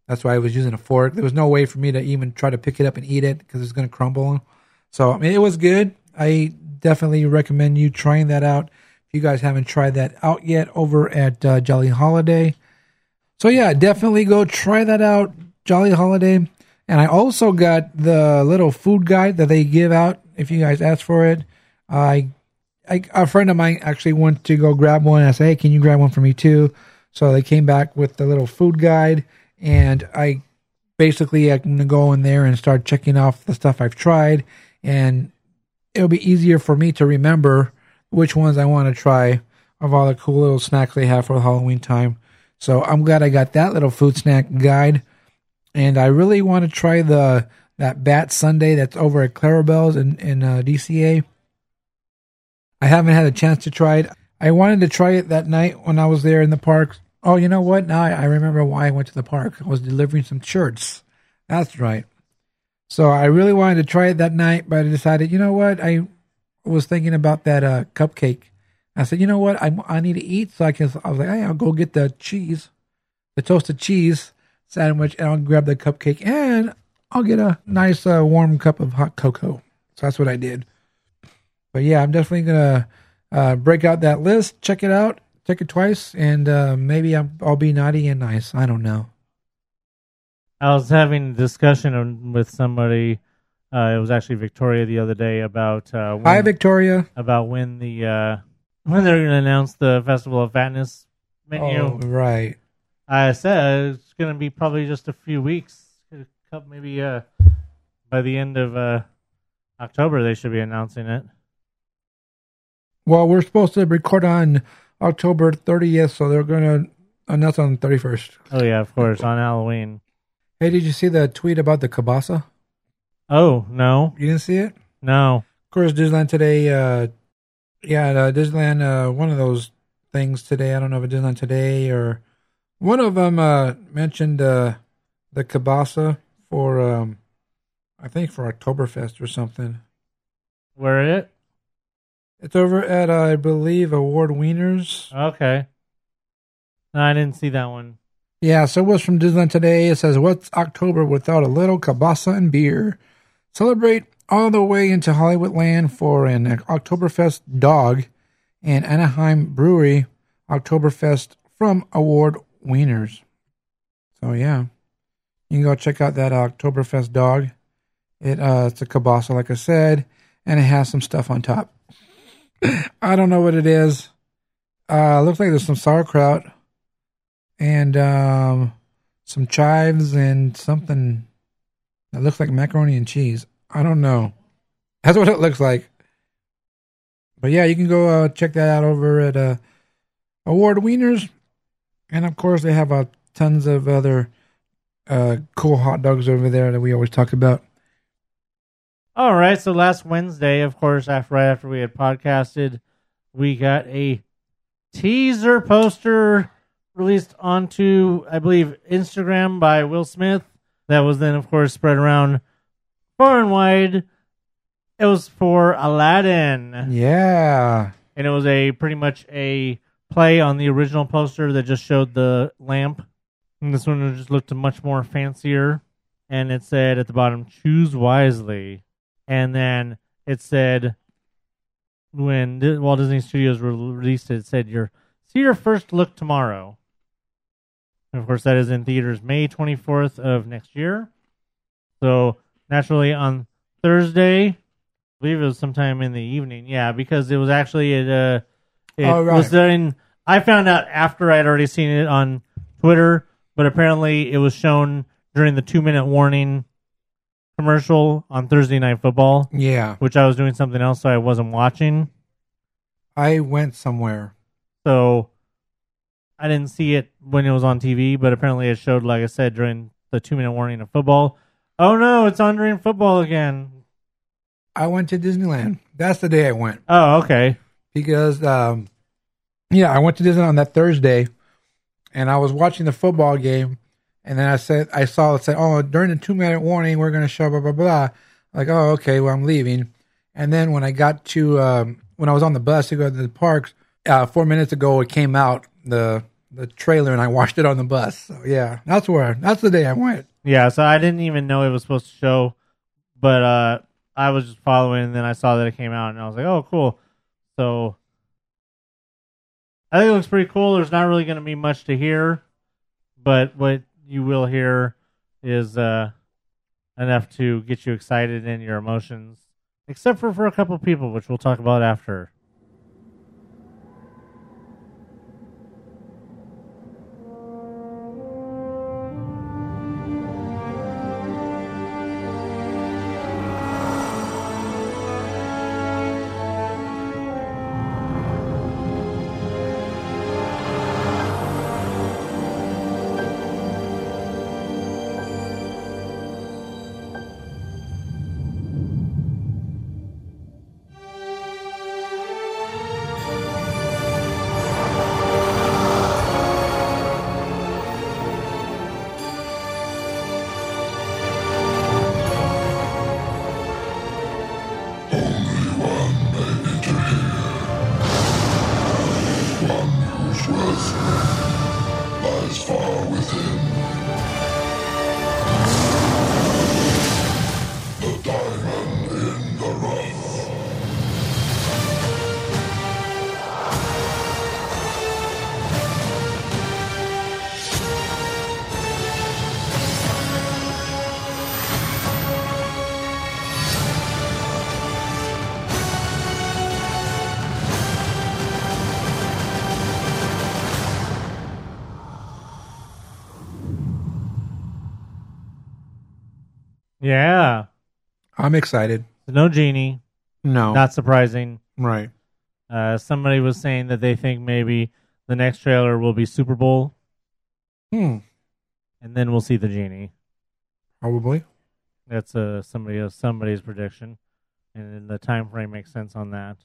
B: That's why I was using a fork. There was no way for me to even try to pick it up and eat it because it's going to crumble. So I mean, it was good. I definitely recommend you trying that out. If you guys haven't tried that out yet, over at uh, Jolly Holiday. So yeah, definitely go try that out, Jolly Holiday. And I also got the little food guide that they give out if you guys ask for it. I, I a friend of mine actually went to go grab one. I said, "Hey, can you grab one for me too?" So they came back with the little food guide, and I basically I'm gonna go in there and start checking off the stuff I've tried, and it'll be easier for me to remember which ones I want to try of all the cool little snacks they have for Halloween time. So I'm glad I got that little food snack guide, and I really want to try the that Bat Sunday that's over at Clarabelle's in in uh, DCA. I haven't had a chance to try it. I wanted to try it that night when I was there in the park. Oh, you know what? Now I, remember why I went to the park. I was delivering some shirts. That's right. So I really wanted to try it that night, but I decided, you know what? I was thinking about that uh, cupcake. I said, you know what? I, I need to eat, so I can. I was like, hey, I'll go get the cheese, the toasted cheese sandwich, and I'll grab the cupcake, and I'll get a nice uh, warm cup of hot cocoa. So that's what I did. But yeah, I'm definitely gonna uh, break out that list, check it out, check it twice, and uh, maybe I'm, I'll be naughty and nice. I don't know.
A: I was having a discussion with somebody. Uh, it was actually Victoria the other day about uh, when,
B: Hi, Victoria.
A: about when the uh, when they're going to announce the Festival of Fatness menu.
B: Oh, right.
A: I said it's going to be probably just a few weeks, maybe uh, by the end of uh, October they should be announcing it.
B: Well, we're supposed to record on October 30th, so they're going to announce on the 31st.
A: Oh yeah, of course on Halloween.
B: Hey, did you see the tweet about the kielbasa?
A: Oh no,
B: You didn't see it?
A: no.
B: Of course, Disneyland today uh, Yeah, uh, Disneyland, uh, one of those things today. I don't know if it's Disneyland today or one of them uh, mentioned uh, the Kabasa for, um, I think for Oktoberfest or something.
A: Where it?
B: It's over at, uh, I believe, Award Wieners.
A: Okay. No, I didn't see that one.
B: Yeah, so what's from Disneyland today? It says, What's October without a little Kabasa and beer? Celebrate all the way into Hollywood land for an Oktoberfest dog and Anaheim Brewery Oktoberfest from Award Wieners. So yeah, you can go check out that Oktoberfest dog. It uh, it's a kielbasa, like I said, and it has some stuff on top. I don't know what it is. Uh, looks like there's some sauerkraut and um, some chives and something that looks like macaroni and cheese. I don't know. That's what it looks like. But yeah, you can go uh, check that out over at uh, Award Wieners, and of course they have uh, tons of other uh, cool hot dogs over there that we always talk about.
A: All right. So last Wednesday, of course, after right after we had podcasted, we got a teaser poster released onto, I believe, Instagram by Will Smith. That was then, of course, spread around far and wide. It was for Aladdin,
B: Yeah,
A: and it was a pretty much a play on the original poster that just showed the lamp. And this one just looked much more fancier, and it said at the bottom, "Choose wisely." And then it said, when Walt Disney Studios released it, it said, "Your see your first look tomorrow." And of course, that is in theaters May 24th of next year. So naturally, on Thursday, I believe it was sometime in the evening. Yeah, because it was actually at uh, it
B: Oh, right.
A: was during. I found out after I'd already seen it on Twitter, but apparently it was shown during the two minute warning commercial on Thursday Night Football,
B: yeah.
A: which I was doing something else, so I wasn't watching.
B: I went somewhere.
A: So I didn't see it when it was on TV, but apparently it showed, like I said, during the two minute warning of football. Oh no, it's on during football again.
B: I went to Disneyland. That's the day I went.
A: Oh, okay.
B: because um yeah, I went to Disney on that Thursday and I was watching the football game and then I said I saw it say, Oh, during the two minute warning we're gonna show blah blah blah. Like, oh okay, well I'm leaving. And then when I got to um when I was on the bus to go to the parks, uh four minutes ago it came out the the trailer and I watched it on the bus. So yeah, that's where that's the day I went.
A: Yeah, so I didn't even know it was supposed to show, but uh I was just following, and then I saw that it came out, and I was like, "Oh, cool!" So I think it looks pretty cool. There's not really going to be much to hear, but what you will hear is uh enough to get you excited in your emotions, except for for a couple people, which we'll talk about after.
B: I'm excited.
A: no genie,
B: No.
A: not surprising.
B: right.
A: Uh, somebody was saying that they think maybe the next trailer will be Super Bowl,
B: Hmm.
A: and then we'll see the genie.
B: Probably.
A: That's uh, somebody somebody's prediction, and then the time frame makes sense on that.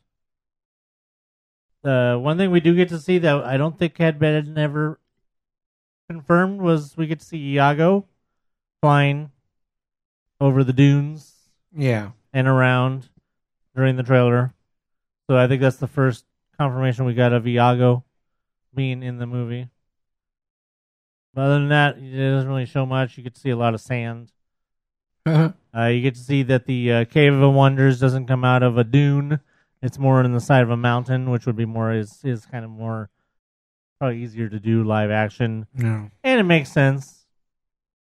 A: uh, one thing we do get to see that I don't think had been never confirmed was we get to see Iago flying over the dunes
B: Yeah.
A: and around during the trailer. So I think that's the first confirmation we got of Iago being in the movie. But other than that, it doesn't really show much. You get to see a lot of sand. Uh, you get to see that the uh, Cave of Wonders doesn't come out of a dune. It's more in the side of a mountain, which would be more is is kind of more probably easier to do live action,
B: no.
A: and it makes sense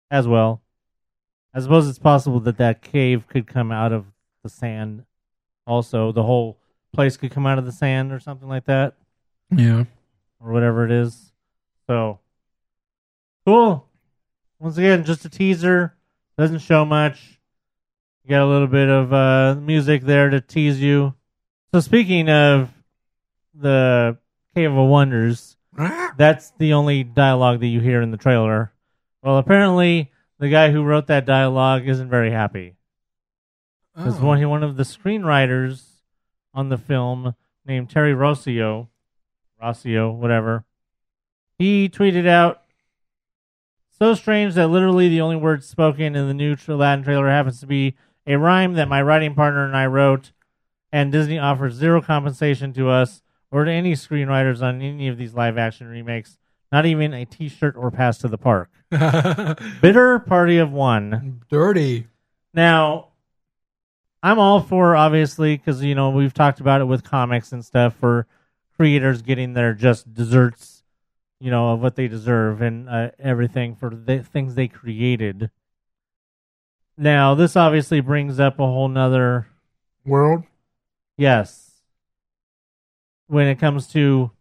A: as well. I suppose it's possible that that cave could come out of the sand. Also, the whole place could come out of the sand or something like that,
B: Yeah.
A: or whatever it is. So cool. Once again, just a teaser. Doesn't show much. You got a little bit of uh, music there to tease you. So speaking of the Cave of Wonders, that's the only dialogue that you hear in the trailer. Well, apparently the guy who wrote that dialogue isn't very happy because
B: Oh.
A: one one of the screenwriters on the film named Terry Rossio, Rossio, whatever, he tweeted out, "So strange that literally the only word spoken in the new Aladdin trailer happens to be a rhyme that my writing partner and I wrote, and Disney offers zero compensation to us or to any screenwriters on any of these live action remakes." Not even a T-shirt or pass to the park. Bitter party of one.
B: Dirty.
A: Now, I'm all for obviously because you know we've talked about it with comics and stuff for creators getting their just desserts, you know, of what they deserve and uh, everything for the things they created. Now, this obviously brings up a whole nother
B: World.
A: yes. When it comes to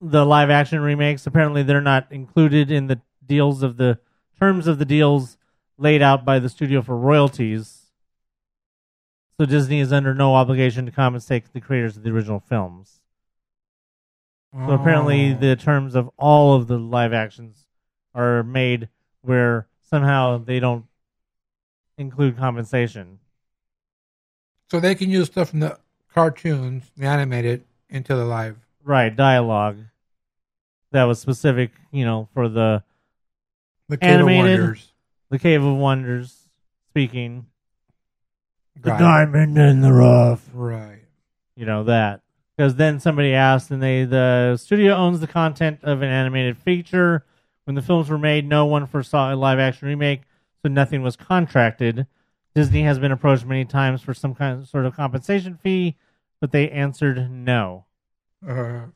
A: the live action remakes, apparently they're not included in the deals of the terms of the deals laid out by the studio for royalties. So Disney is under no obligation to compensate the creators of the original films. So apparently
B: Oh.
A: the terms of all of the live actions are made where somehow they don't include compensation.
B: So they can use stuff from the cartoons, the animated, into the live.
A: Right, dialogue that was specific, you know, for the
B: The Cave of
A: Animated.
B: Wonders.
A: the Cave of Wonders speaking. The
B: it.
A: diamond in the rough.
B: Right.
A: You know that. Because then somebody asked, and they the studio owns the content of an animated feature. When the films were made, no one foresaw a live action remake, so nothing was contracted. Disney has been approached many times for some kind of sort of compensation fee, but they answered no.
B: Uh,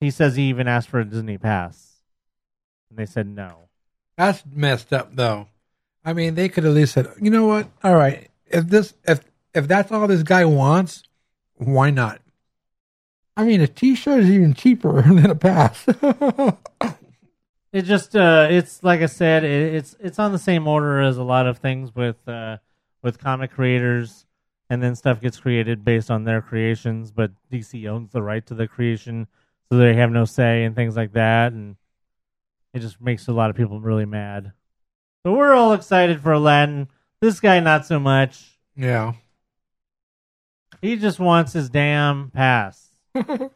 A: He says he even asked for a Disney pass, and they said no.
B: that's messed up, though. I mean, they could at least said, you know what? All right, if this, if if that's all this guy wants, why not? I mean, a T-shirt is even cheaper than a pass.
A: It just uh it's like I said, it, it's it's on the same order as a lot of things with uh with comic creators and then stuff gets created based on their creations, but DC owns the right to the creation, so they have no say and things like that and it just makes a lot of people really mad. So we're all excited for Aladdin. This guy not so much.
B: yeah.
A: He just wants his damn pass. All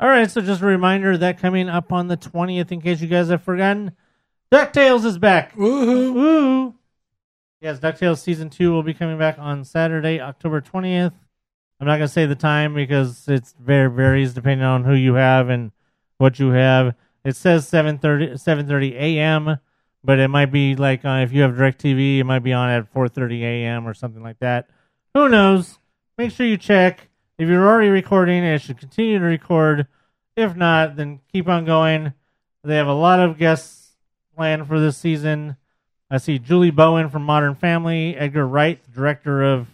A: right, so just a reminder that coming up on the 20th, in case you guys have forgotten, DuckTales is back.
B: Woohoo!
A: Woo! Yes, DuckTales season two will be coming back on Saturday, October 20th. I'm not to say the time because it's very varies depending on who you have and what you have. It says 7:30 7:30 a.m., but it might be like uh, if you have DirecTV, it might be on at 4:30 a.m. or something like that. Who knows? Make sure you check. If you're already recording, it should continue to record. If not, then keep on going. They have a lot of guests planned for this season. I see Julie Bowen from Modern Family, Edgar Wright, director of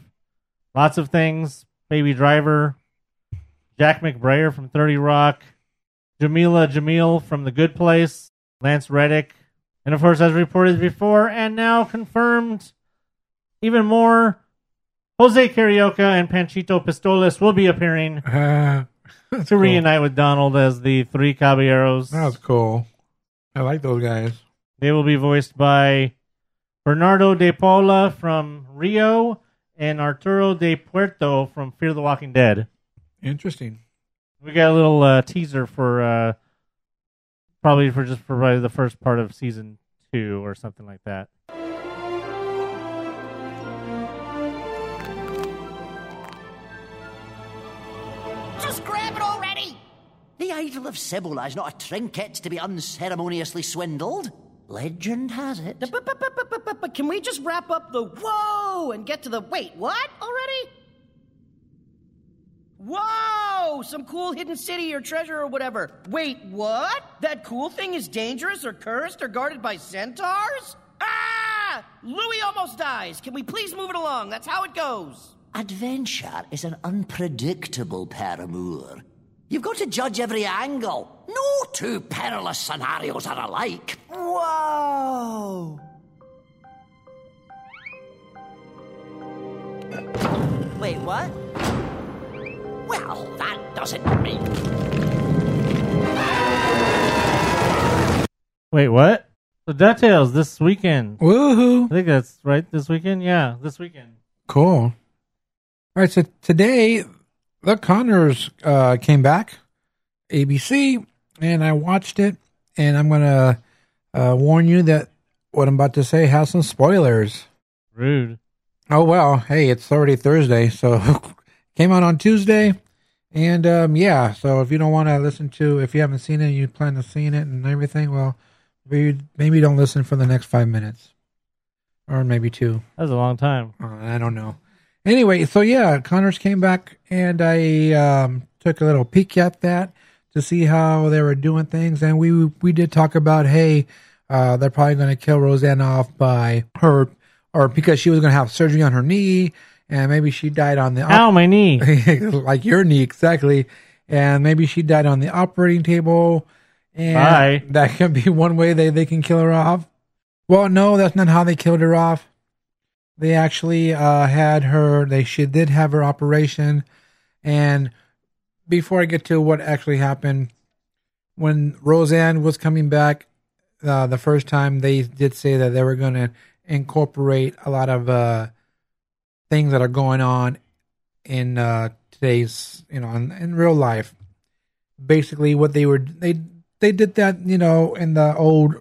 A: lots of things, Baby Driver, Jack McBrayer from 30 Rock, Jameela Jamil from The Good Place, Lance Reddick, and of course, as reported before and now confirmed, even more, Jose Carioca and Panchito Pistoles will be appearing
B: Uh,
A: to
B: cool.
A: reunite with Donald as the three caballeros.
B: That was cool. I like those guys.
A: They will be voiced by Bernardo de Paula from Rio and Arturo Del Puerto from Fear the Walking Dead.
B: Interesting.
A: We got a little uh, teaser for uh, probably for just for probably the first part of season two or something like that.
E: Just grab it already! The idol of Cibola is not a trinket to be unceremoniously swindled. Legend has it.
F: But, but, but, but, can we just wrap up the whoa and get to the wait, what already? Whoa! Some cool hidden city or treasure or whatever. Wait, what? That cool thing is dangerous or cursed or guarded by centaurs? Ah! Louie almost dies. Can we please move it along? That's how it goes.
E: Adventure is an unpredictable paramour. You've got to judge every angle. No two perilous scenarios are alike. Whoa! Wait, what? Well, that doesn't mean.
A: Wait, what? So DuckTales this weekend.
B: Woohoo!
A: I think that's right. This weekend, yeah, this weekend.
B: Cool. All right, so today the Connors uh, came back, ABC, and I watched it, and I'm gonna uh, warn you that what I'm about to say has some spoilers.
A: Rude.
B: Oh well, hey, it's already Thursday, so came out on Tuesday, and um, yeah, so if you don't want to listen to, if you haven't seen it, you plan to see it and everything, well, maybe maybe don't listen for the next five minutes, or maybe two.
A: That was a long time.
B: Uh, I don't know. Anyway, so yeah, Connors came back, and I um, took a little peek at that to see how they were doing things, and we we did talk about, hey, uh, they're probably going to kill Roseanne off by her, or because she was going to have surgery on her knee, and maybe she died on the
A: Ow, my knee.
B: like your knee exactly, and maybe she died on the operating table, and
A: Bye.
B: that can be one way they they can kill her off. Well, no, that's not how they killed her off. They actually uh, had her. They she did have her operation, and before I get to what actually happened, when Roseanne was coming back uh, the first time, they did say that they were going to incorporate a lot of uh, things that are going on in uh, today's, you know, in, in real life. Basically, what they were they they did that, you know, in the old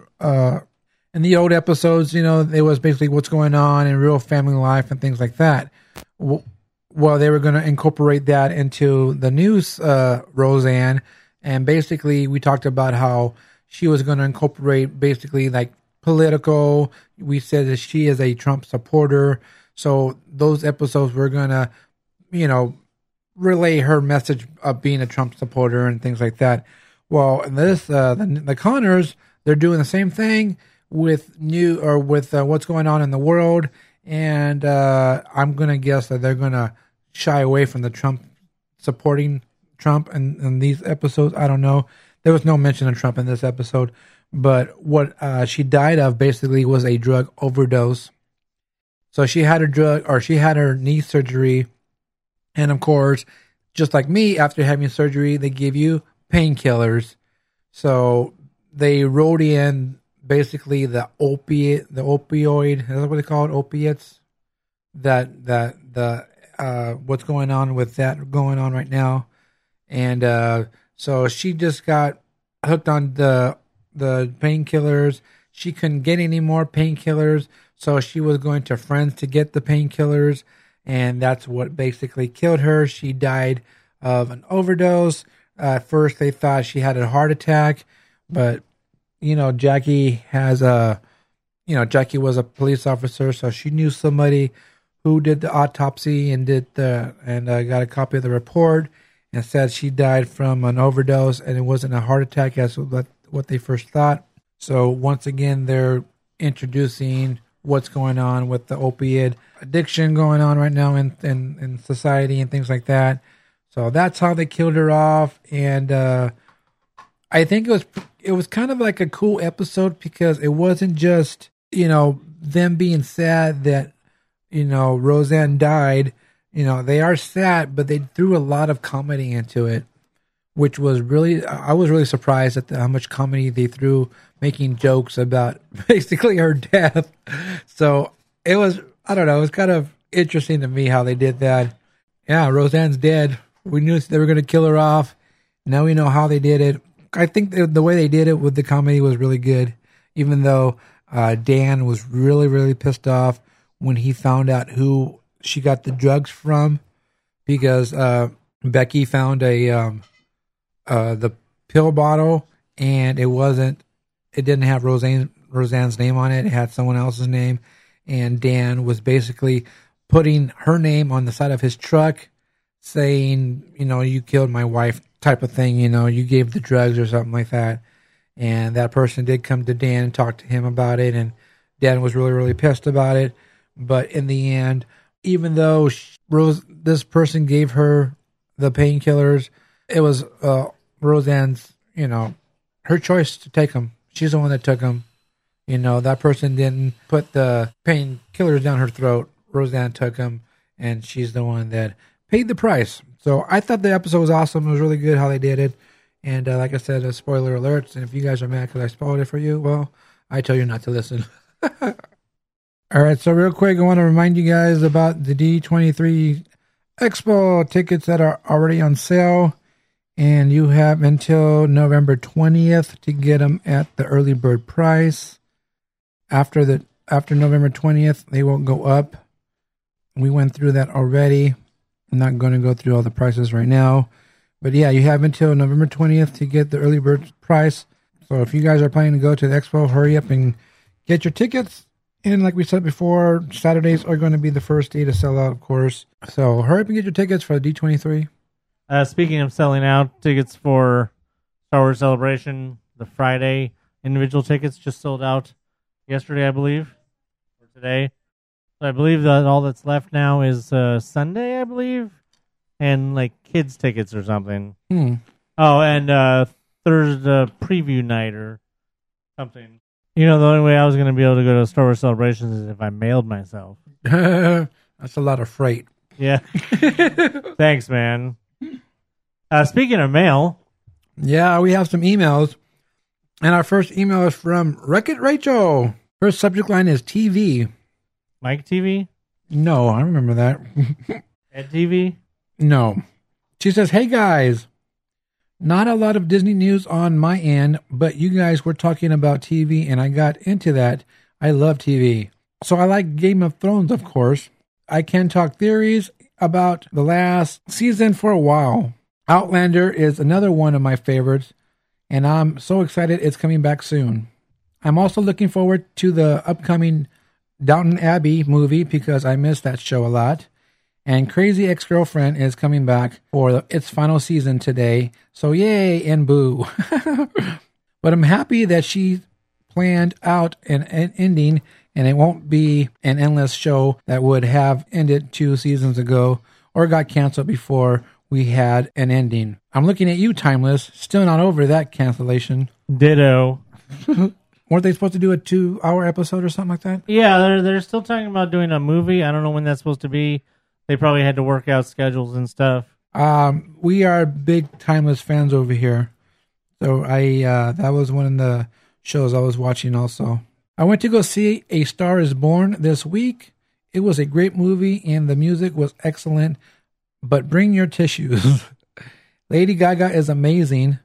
B: in the old episodes, you know, it was basically what's going on in real family life and things like that. Well, they were going to incorporate that into the news, uh, Roseanne, and basically we talked about how she was going to incorporate basically like political. We said that she is a Trump supporter, so those episodes were going to, you know, relay her message of being a Trump supporter and things like that. Well, this uh, the, the Connors, they're doing the same thing with new or with uh, what's going on in the world, and uh, I'm gonna guess that they're gonna shy away from the Trump supporting Trump in, in these episodes. I don't know. There was no mention of Trump in this episode, but what uh, she died of basically was a drug overdose. So she had her drug or she had her knee surgery, and of course, just like me, after having surgery, they give you painkillers. So they wrote in basically the opiate, the opioid, is that what they call it? Opiates. That that the uh, what's going on with that going on right now, and uh, so she just got hooked on the the painkillers. She couldn't get any more painkillers, so she was going to friends to get the painkillers, and that's what basically killed her. She died of an overdose. at first, they thought she had a heart attack, but you know, Jackie has a, you know, Jackie was a police officer, so she knew somebody who did the autopsy and did the and uh, got a copy of the report and said she died from an overdose and it wasn't a heart attack as what they first thought. So once again, they're introducing what's going on with the opiate addiction going on right now in in, in society and things like that. So that's how they killed her off, and uh, I think it was it was kind of like a cool episode because it wasn't just you know them being sad that you know Roseanne died. You know they are sad, but they threw a lot of comedy into it, which was really I was really surprised at the, how much comedy they threw, making jokes about basically her death. So it was I don't know it was kind of interesting to me how they did that. Yeah, Roseanne's dead. We knew they were going to kill her off. Now we know how they did it. I think the, way they did it with the comedy was really good, even though uh, Dan was really, really pissed off when he found out who she got the drugs from because uh, Becky found a um, uh, the pill bottle and it wasn't it didn't have Roseanne Roseanne's name on it. It had someone else's name, and Dan was basically putting her name on the side of his truck, saying, you know, you killed my wife, type of thing. You know, you gave the drugs or something like that. And that person did come to Dan and talk to him about it, and Dan was really, really pissed about it. But in the end, even though Rose, this person gave her the painkillers, it was uh, Roseanne's, you know, her choice to take them. She's the one that took them. You know, that person didn't put the painkillers down her throat. Roseanne took them, and she's the one that paid the price. So I thought the episode was awesome. It was really good how they did it. And uh, like I said, a spoiler alerts. And if you guys are mad because I spoiled it for you, well, I tell you not to listen. All right, so real quick, I want to remind you guys about the D23 Expo tickets that are already on sale. And you have until November 20th to get them at the early bird price. After the after November 20th, they won't go up. We went through that already. I'm not going to go through all the prices right now. But yeah, you have until November 20th to get the early bird price. So if you guys are planning to go to the expo, hurry up and get your tickets. And like we said before, Saturdays are going to be the first day to sell out, of course. So hurry up and get your tickets for the D23.
A: Uh, speaking of selling out, tickets for Star Wars Celebration, the Friday individual tickets just sold out yesterday, I believe, or today. I believe that all that's left now is uh, Sunday, I believe, and like kids tickets or something.
B: Hmm.
A: Oh, and uh, Thursday preview night or something. You know, the only way I was going to be able to go to Star Wars Celebrations is if I mailed myself.
B: That's a lot of freight.
A: Yeah. Thanks, man. Uh, speaking of mail,
B: Yeah, we have some emails. And our first email is from Wreck It Rachel. Her subject line is TV.
A: Mike TV,
B: No, I remember that.
A: Ed TV.
B: no. She says, Hey guys, not a lot of Disney news on my end, but you guys were talking about TV and I got into that. I love TV. So I like Game of Thrones, of course. I can talk theories about the last season for a while. Outlander is another one of my favorites, and I'm so excited it's coming back soon. I'm also looking forward to the upcoming Downton Abbey movie because I miss that show a lot. And Crazy Ex Girlfriend is coming back for its final season today. So yay and boo. but I'm happy that she planned out an, an ending and it won't be an endless show that would have ended two seasons ago or got canceled before we had an ending. I'm looking at you, Timeless. Still not over that cancellation.
A: Ditto.
B: Weren't they supposed to do a two hour episode or something like that?
A: Yeah, they're they're still talking about doing a movie. I don't know when that's supposed to be. They probably had to work out schedules and stuff.
B: Um, we are big Timeless fans over here. So I uh, that was one of the shows I was watching also. I went to go see A Star is Born this week. It was a great movie and the music was excellent, but bring your tissues. Lady Gaga is amazing.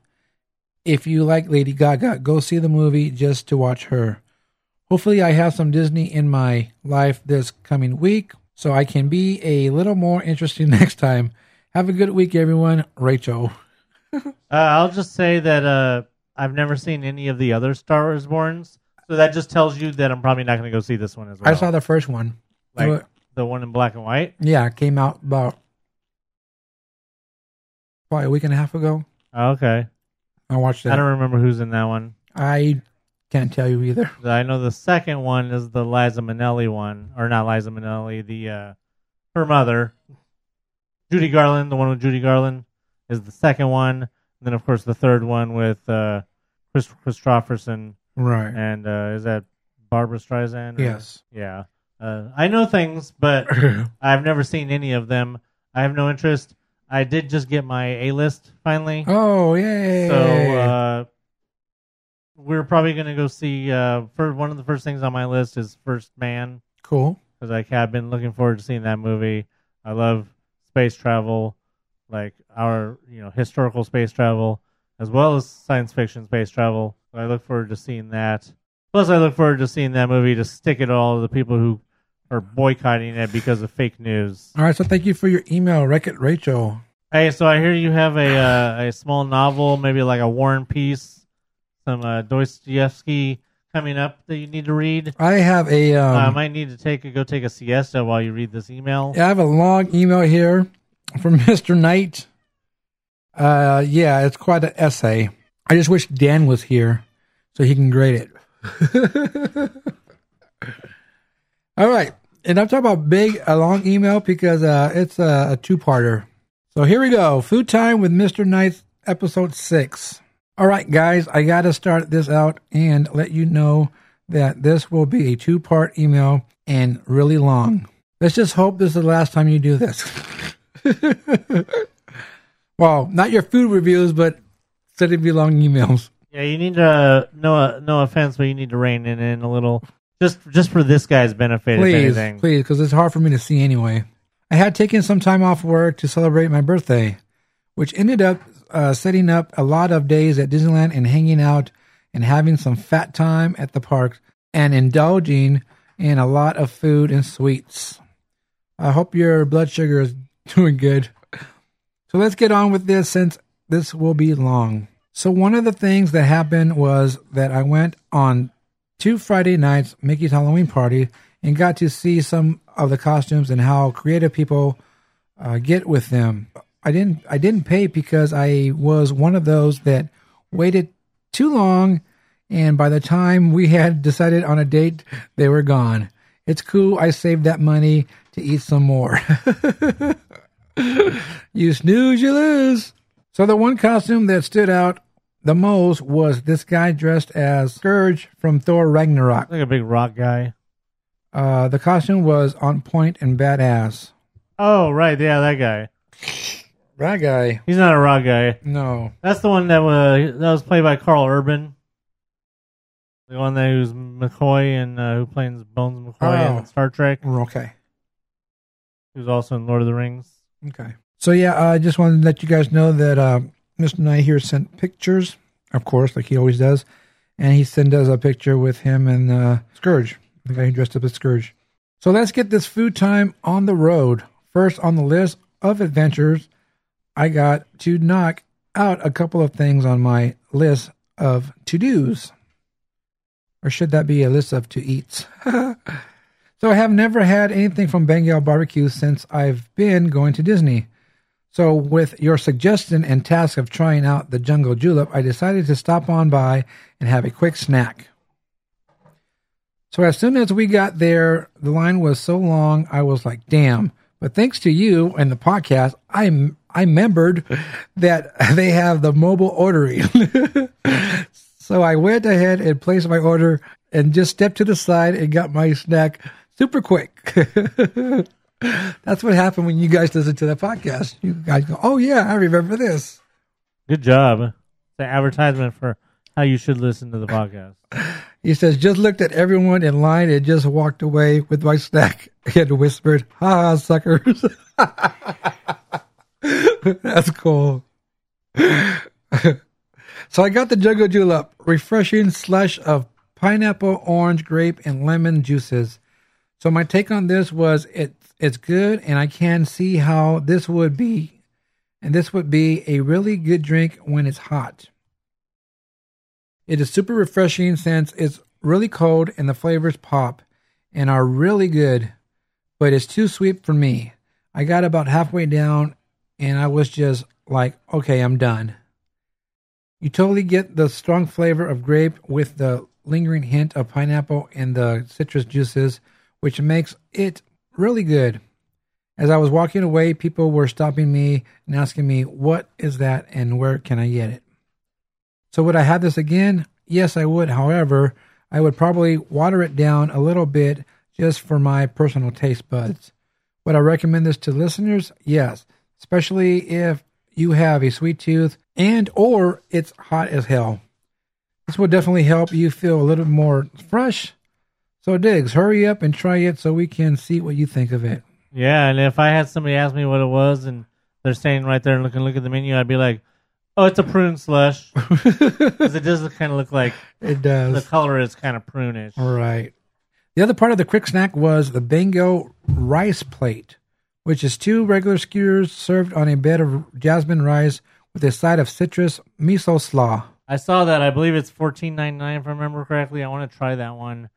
B: If you like Lady Gaga, go see the movie just to watch her. Hopefully, I have some Disney in my life this coming week so I can be a little more interesting next time. Have a good week, everyone. Rachel.
A: Uh, I'll just say that uh, I've never seen any of the other Star Wars Borns, so that just tells you that I'm probably not going to go see this one as well.
B: I saw the first one.
A: like the one in black and white.
B: Yeah, it came out about probably a week and a half ago.
A: Okay,
B: I watched that.
A: I don't remember who's in that one.
B: I can't tell you either.
A: I know the second one is the Liza Minnelli one, or not Liza Minnelli, the uh, her mother, Judy Garland. The one with Judy Garland is the second one. And then, of course, the third one with uh, Kris Kristofferson,
B: Right.
A: and uh, is that Barbara Streisand? or-
B: Yes.
A: Yeah. Uh, I know things, but I've never seen any of them. I have no interest. I did just get my A list finally.
B: Oh, yay.
A: So uh, we're probably gonna go see. Uh, for one of the first things on my list is First Man
B: cool.
A: because I have been looking forward to seeing that movie. I love space travel, like our you know historical space travel as well as science fiction space travel. I look forward to seeing that. Plus, I look forward to seeing that movie to stick it all to the people who are boycotting it because of fake news.
B: All right, so thank you for your email, Wreck It Rachel.
A: Hey, so I hear you have a uh, a small novel, maybe like a War and Peace, some uh, Dostoevsky coming up that you need to read.
B: I have a um,
A: I might need to take a, go take a siesta while you read this email.
B: I have a long email here from Mr. Knight. Uh, yeah, it's quite an essay. I just wish Dan was here so he can grade it. All right. And I'm talking about big, a long email because uh, it's a, a two parter. So here we go. Food Time with Mr. Knight, episode six. All right, guys, I got to start this out and let you know that this will be a two part email and really long. Let's just hope this is the last time you do this. well, not your food reviews, but said it'd be long emails.
A: Yeah, you need to no no offense, but you need to rein it in a little, just just for this guy's benefit. if
B: Please,
A: anything.
B: please, because it's hard for me to see anyway. I had taken some time off work to celebrate my birthday, which ended up uh, setting up a lot of days at Disneyland and hanging out and having some fat time at the park and indulging in a lot of food and sweets. I hope your blood sugar is doing good. So let's get on with this since this will be long. So one of the things that happened was that I went on two Friday nights, Mickey's Halloween party, and got to see some of the costumes and how creative people uh, get with them. I didn't I didn't pay because I was one of those that waited too long, and by the time we had decided on a date, they were gone. It's cool. I saved that money to eat some more. you snooze, you lose. So the one costume that stood out the most was this guy dressed as Skurge from Thor Ragnarok.
A: like a big rock guy.
B: Uh, the costume was on point and badass.
A: Oh right, yeah, that guy.
B: That guy,
A: He's not a rock guy.
B: no.
A: That's the one that was that was played by Karl Urban. The one that who's McCoy and uh, who plays Bones McCoy
B: Oh.
A: in Star Trek.
B: Okay.
A: Who's also in Lord of the Rings.
B: Okay. So yeah, I just wanted to let you guys know that uh, Mr. Knight here sent pictures, of course, like he always does, and he sent us a picture with him and uh, Skurge, the guy who dressed up as Skurge. So let's get this food time on the road. First on the list of adventures, I got to knock out a couple of things on my list of to dos. Or should that be a list of to eats? so I have never had anything from Bengal Barbecue since I've been going to Disney. So, with your suggestion and task of trying out the Jungle Julep, I decided to stop on by and have a quick snack. So, as soon as we got there, the line was so long, I was like, damn. But thanks to you and the podcast, I, I remembered that they have the mobile ordering. so, I went ahead and placed my order and just stepped to the side and got my snack super quick. That's what happened when you guys listen to the podcast. You guys go, "Oh yeah, I remember this."
A: Good job. The advertisement for how you should listen to the podcast.
B: He says, "Just looked at everyone in line and just walked away with my snack and whispered, "Ha ha, suckers." That's cool. so I got the Jungle Julep, refreshing slush of pineapple, orange, grape, and lemon juices. So my take on this was it it's good and I can see how this would be and this would be a really good drink when it's hot. It is super refreshing since it's really cold and the flavors pop and are really good, but it's too sweet for me. I got about halfway down and I was just like, okay, I'm done. You totally get the strong flavor of grape with the lingering hint of pineapple and the citrus juices, which makes it really good. As I was walking away, people were stopping me and asking me, What is that and where can I get it? So, would I have this again? Yes, I would. However, I would probably water it down a little bit just for my personal taste buds. Would I recommend this to listeners? Yes, especially if you have a sweet tooth and or it's hot as hell. This will definitely help you feel a little more fresh. So, Diggs, hurry up and try it so we can see what you think of it.
A: Yeah, and if I had somebody ask me what it was and they're standing right there and looking look at the menu, I'd be like, "Oh, it's a prune slush," because it does kind of look like
B: It does.
A: the color is kind of prunish.
B: All right. The other part of the quick snack was the Bengal rice plate, which is two regular skewers served on a bed of jasmine rice with a side of citrus miso slaw.
A: I saw that. I believe it's fourteen ninety nine if I remember correctly. I want to try that one,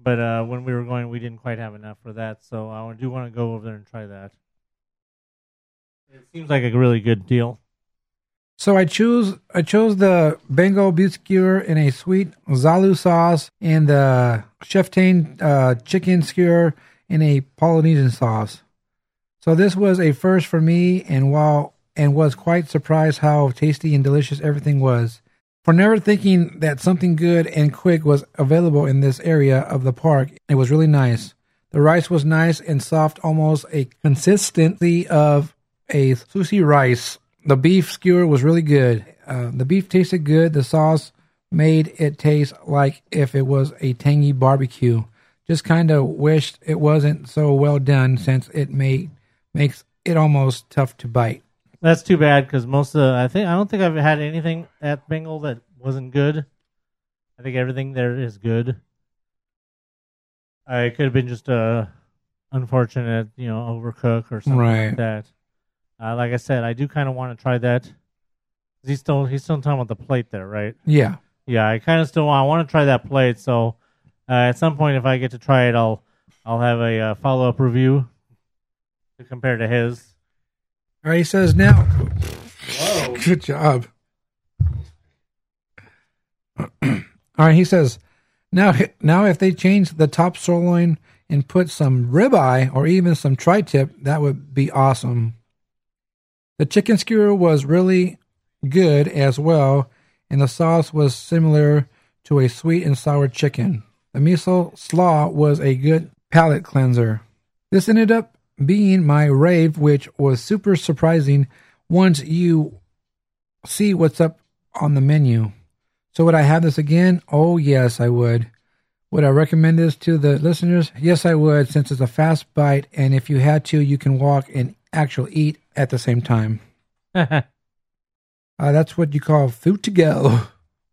A: but uh, when we were going, we didn't quite have enough for that, so I do want to go over there and try that. It seems like a really good deal.
B: So I choose I chose the Bengal skewer in a sweet Zulu sauce and the Chieftain uh, chicken skewer in a Polynesian sauce. So this was a first for me, and while and was quite surprised how tasty and delicious everything was. For never thinking that something good and quick was available in this area of the park, it was really nice. The rice was nice and soft, almost a consistency of a sushi rice. The beef skewer was really good. Uh, the beef tasted good. The sauce made it taste like if it was a tangy barbecue. Just kind of wished it wasn't so well done since it made makes it almost tough to bite.
A: That's too bad because most of the, I think I don't think I've had anything at Bengal that wasn't good. I think everything there is good. I could have been just a unfortunate, you know, overcook or something
B: Right.
A: like that. Uh, like I said, I do kind of want to try that. He's still he's still talking about the plate there, right?
B: Yeah.
A: Yeah, I kind of still want. I want to try that plate. So uh, at some point, if I get to try it, I'll I'll have a uh, follow up review to compare to his.
B: All right, he says now. Good job. All right, he says now. Now, if they change the top sirloin and put some ribeye or even some tri-tip, that would be awesome. The chicken skewer was really good as well, and the sauce was similar to a sweet and sour chicken. The miso slaw was a good palate cleanser. This ended up being my rave, which was super surprising once you see what's up on the menu. So, would I have this again? Oh, yes, I would. Would I recommend this to the listeners? Yes, I would, since it's a fast bite, and if you had to, you can walk and actually eat at the same time. Uh, that's what you call food to go.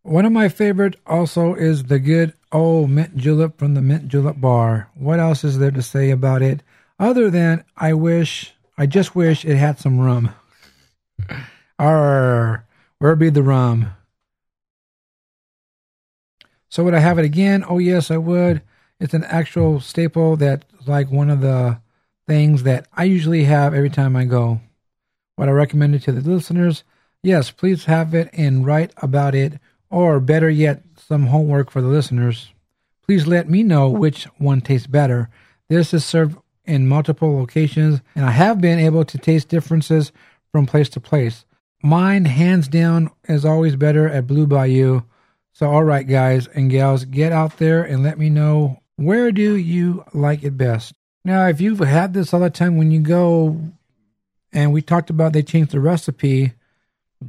B: One of my favorite also is the good old mint julep from the mint julep bar. What else is there to say about it other than I wish, I just wish it had some rum. Arr, where be the rum? So would I have it again? Oh yes, I would. It's an actual staple that's like one of the things that I usually have every time I go. Would I recommend it to the listeners? Yes, please have it and write about it, or better yet, some homework for the listeners. Please let me know which one tastes better. This is served in multiple locations, and I have been able to taste differences from place to place. Mine, hands down, is always better at Blue Bayou. So, all right, guys and gals, get out there and let me know where do you like it best. Now, if you've had this all the time when you go, and we talked about they changed the recipe,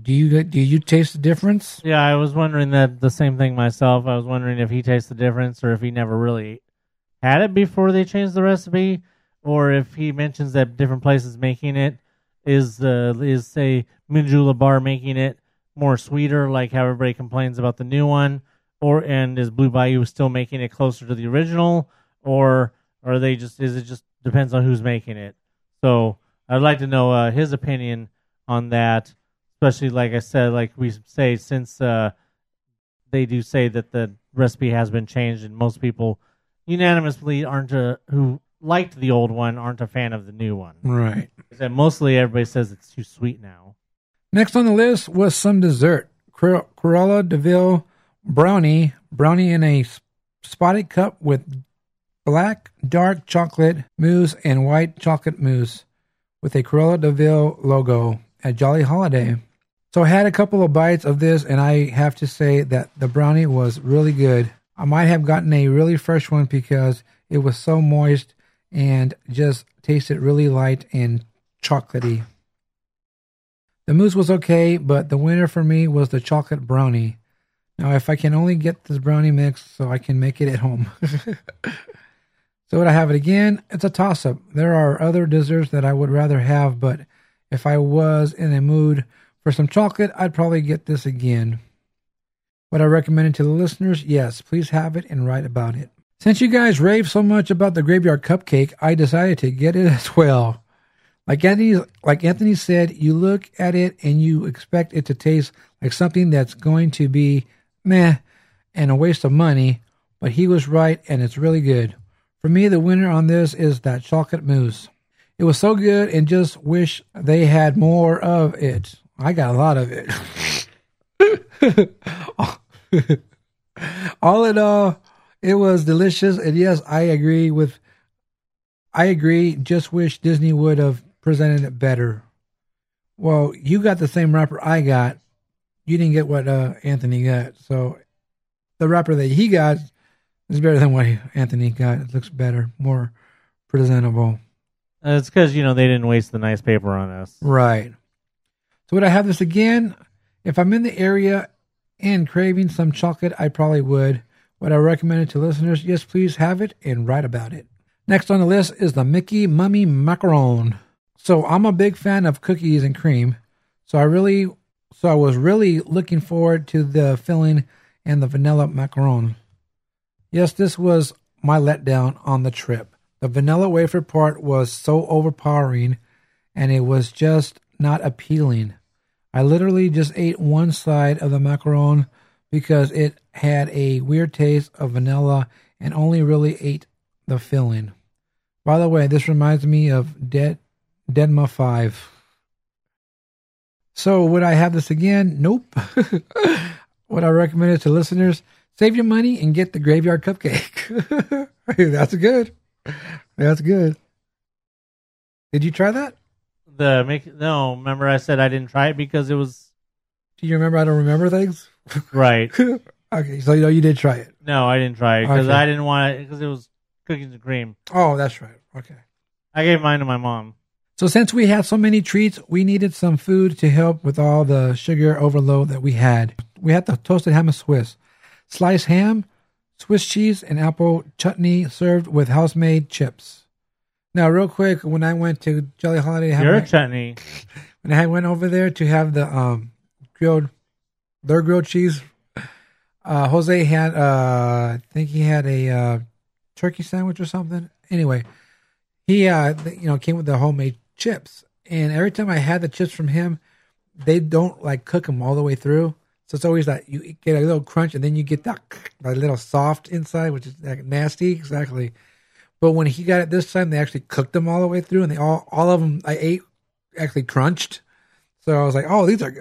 B: do you do you taste the difference?
A: Yeah, I was wondering that the same thing myself. I was wondering if he tastes the difference or if he never really had it before they changed the recipe, or if he mentions that different places making it is uh, is say Mint Julep Bar making it more sweeter, like how everybody complains about the new one, or and is Blue Bayou still making it closer to the original, or are they just is it just depends on who's making it? So I'd like to know uh, his opinion on that especially like I said, like we say, since uh, they do say that the recipe has been changed, and most people unanimously aren't a, who liked the old one aren't a fan of the new one.
B: Right.
A: That mostly everybody says it's too sweet now.
B: Next on the list was some dessert. Cor- Cruella De Vil brownie, brownie in a spotted cup with black dark chocolate mousse and white chocolate mousse with a Cruella De Vil logo at Jolly Holiday. So I had a couple of bites of this and I have to say that the brownie was really good. I might have gotten a really fresh one because it was so moist and just tasted really light and chocolatey. The mousse was okay, but the winner for me was the chocolate brownie. Now, if I can only get this brownie mix so I can make it at home. so, would I have it again? It's a toss up. There are other desserts that I would rather have, but if I was in a mood for some chocolate, I'd probably get this again. Would I recommend it to the listeners? Yes, please have it and write about it. Since you guys rave so much about the graveyard cupcake, I decided to get it as well. Like Anthony, like Anthony said, you look at it and you expect it to taste like something that's going to be meh and a waste of money, but he was right and it's really good. For me, the winner on this is that chocolate mousse. It was so good and just wish they had more of it. I got a lot of it. all in all, it was delicious. And yes, I agree with, I agree. Just wish Disney would have presented it better. Well, you got the same wrapper I got. You didn't get what uh, Anthony got. So the wrapper that he got is better than what Anthony got. It looks better, more presentable.
A: Uh, it's because you know they didn't waste the nice paper on us.
B: Right. So would I have this again? If I'm in the area and craving some chocolate, I probably would. Would I recommend it to listeners? Yes, please have it and write about it. Next on the list is the Mickey Mummy Macaron. So I'm a big fan of cookies and cream. So I really, so I was really looking forward to the filling and the vanilla macaron. Yes, this was my letdown on the trip. The vanilla wafer part was so overpowering and it was just not appealing. I literally just ate one side of the macaron because it had a weird taste of vanilla and only really ate the filling. By the way, this reminds me of Dead deadmau5. So, would I have this again? Nope. would I recommend it to listeners? Save your money and get the graveyard cupcake. That's good. That's good. Did you try that?
A: The make no. Remember, I said I didn't try it because it was
B: Do you remember I don't remember things?
A: right.
B: okay, so you know you did try it.
A: No, I didn't try it because
B: Okay.
A: I didn't want it because it was cookies and cream.
B: Oh, that's right. Okay.
A: I gave mine to my mom.
B: So since we had so many treats, we needed some food to help with all the sugar overload that we had. We had the toasted ham and Swiss, sliced ham, Swiss cheese, and apple chutney served with house-made chips. Now, real quick, when I went to Jolly Holiday, to
A: Your chutney.
B: when I went over there to have the um grilled their grilled cheese, uh Jose had uh I think he had a uh turkey sandwich or something. Anyway, he uh you know came with the homemade chips, and every time I had the chips from him, they don't like cook them all the way through. So it's always that you get a little crunch, and then you get that that little soft inside, which is like nasty. Exactly. But when he got it this time, they actually cooked them all the way through, and they all all of them I ate actually crunched. So I was like, oh, these are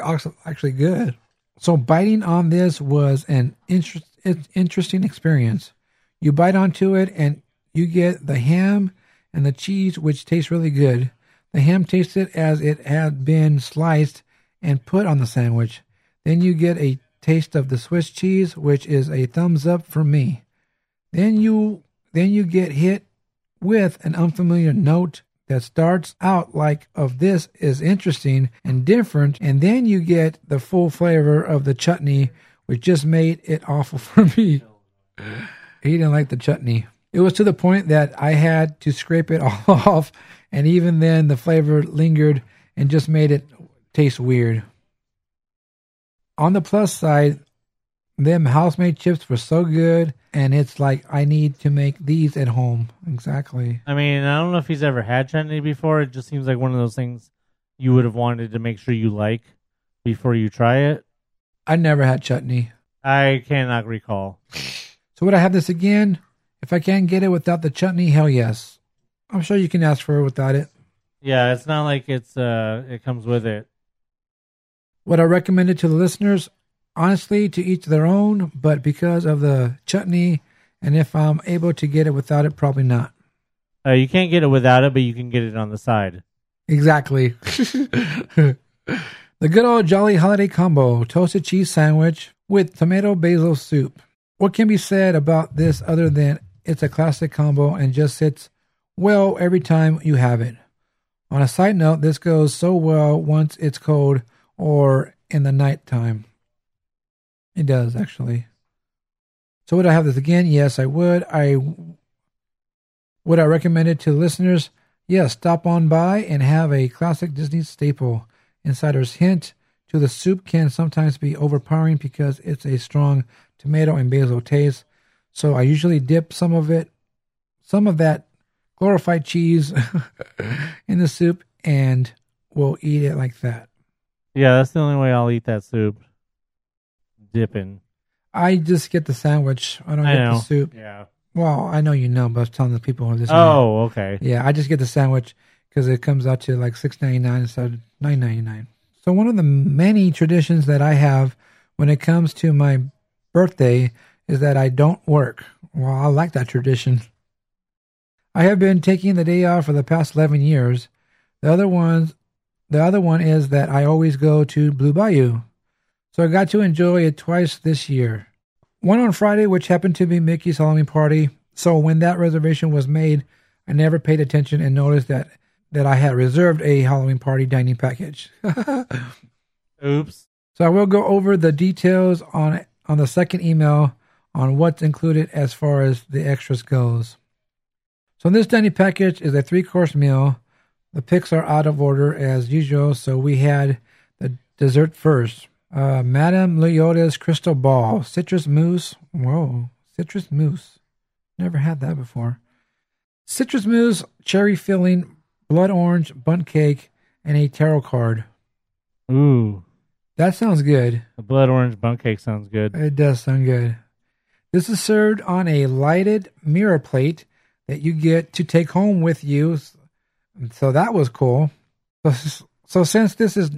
B: actually good. So biting on this was an interest, interesting experience. You bite onto it and you get the ham and the cheese, which tastes really good. The ham tasted as it had been sliced and put on the sandwich. Then you get a taste of the Swiss cheese, which is a thumbs up for me. Then you then you get hit with an unfamiliar note that starts out like of this is interesting and different and then you get the full flavor of the chutney which just made it awful for me. He didn't like the chutney. It was to the point that i had to scrape it all off and even then the flavor lingered and just made it taste weird. On the plus side them house-made chips were so good and it's like i need to make these at home exactly
A: I mean, I don't know if he's ever had chutney before. It just seems like one of those things you would have wanted to make sure you like before you try it.
B: i never had chutney
A: I cannot recall.
B: So would I have this again? If I can't get it without the chutney, hell yes. I'm sure you can ask for it without it.
A: Yeah, it's not like it's uh it comes with it.
B: Would I recommend it to the listeners? Honestly, to each their own, but because of the chutney, and if I'm able to get it without it, probably not.
A: Uh, you can't get it without it, but you can get it on the side.
B: Exactly. the good old Jolly Holiday Combo toasted cheese sandwich with tomato basil soup. What can be said about this other than it's a classic combo and just sits well every time you have it? On a side note, this goes so well once it's cold or in the nighttime. It does, actually. So, would I have this again? Yes, I would. I would I recommend it to listeners? Yes, stop on by and have a classic Disney staple. Insider's hint to the soup can sometimes be overpowering because it's a strong tomato and basil taste. So I usually dip some of it, some of that glorified cheese in the soup and we'll eat it like that.
A: Yeah, that's the only way I'll eat that soup. Dipping.
B: I just get the sandwich. I don't
A: I
B: get
A: know.
B: the soup.
A: Yeah.
B: Well, I know you know, but I was telling the people who are listening.
A: Oh, okay.
B: Yeah, I just get the sandwich because it comes out to like six ninety nine instead of nine ninety nine. So one of the many traditions that I have when it comes to my birthday is that I don't work. Well, I like that tradition. I have been taking the day off for the past eleven years. The other ones, the other one is that I always go to Blue Bayou. So I got to enjoy it twice this year. One on Friday, which happened to be Mickey's Halloween party. So when that reservation was made, I never paid attention and noticed that that I had reserved a Halloween party dining package.
A: Oops.
B: So I will go over the details on on the second email on what's included as far as the extras goes. So in this dining package is a three course meal. The picks are out of order as usual, so we had the dessert first. Uh, Madame Leota's crystal ball, citrus mousse. Whoa, citrus mousse. Never had that before. Citrus mousse, cherry filling, blood orange, Bundt cake, and a tarot card.
A: Ooh.
B: That sounds good.
A: The blood orange bun cake sounds good.
B: It does sound good. This is served on a lighted mirror plate that you get to take home with you. So that was cool. So, so since this is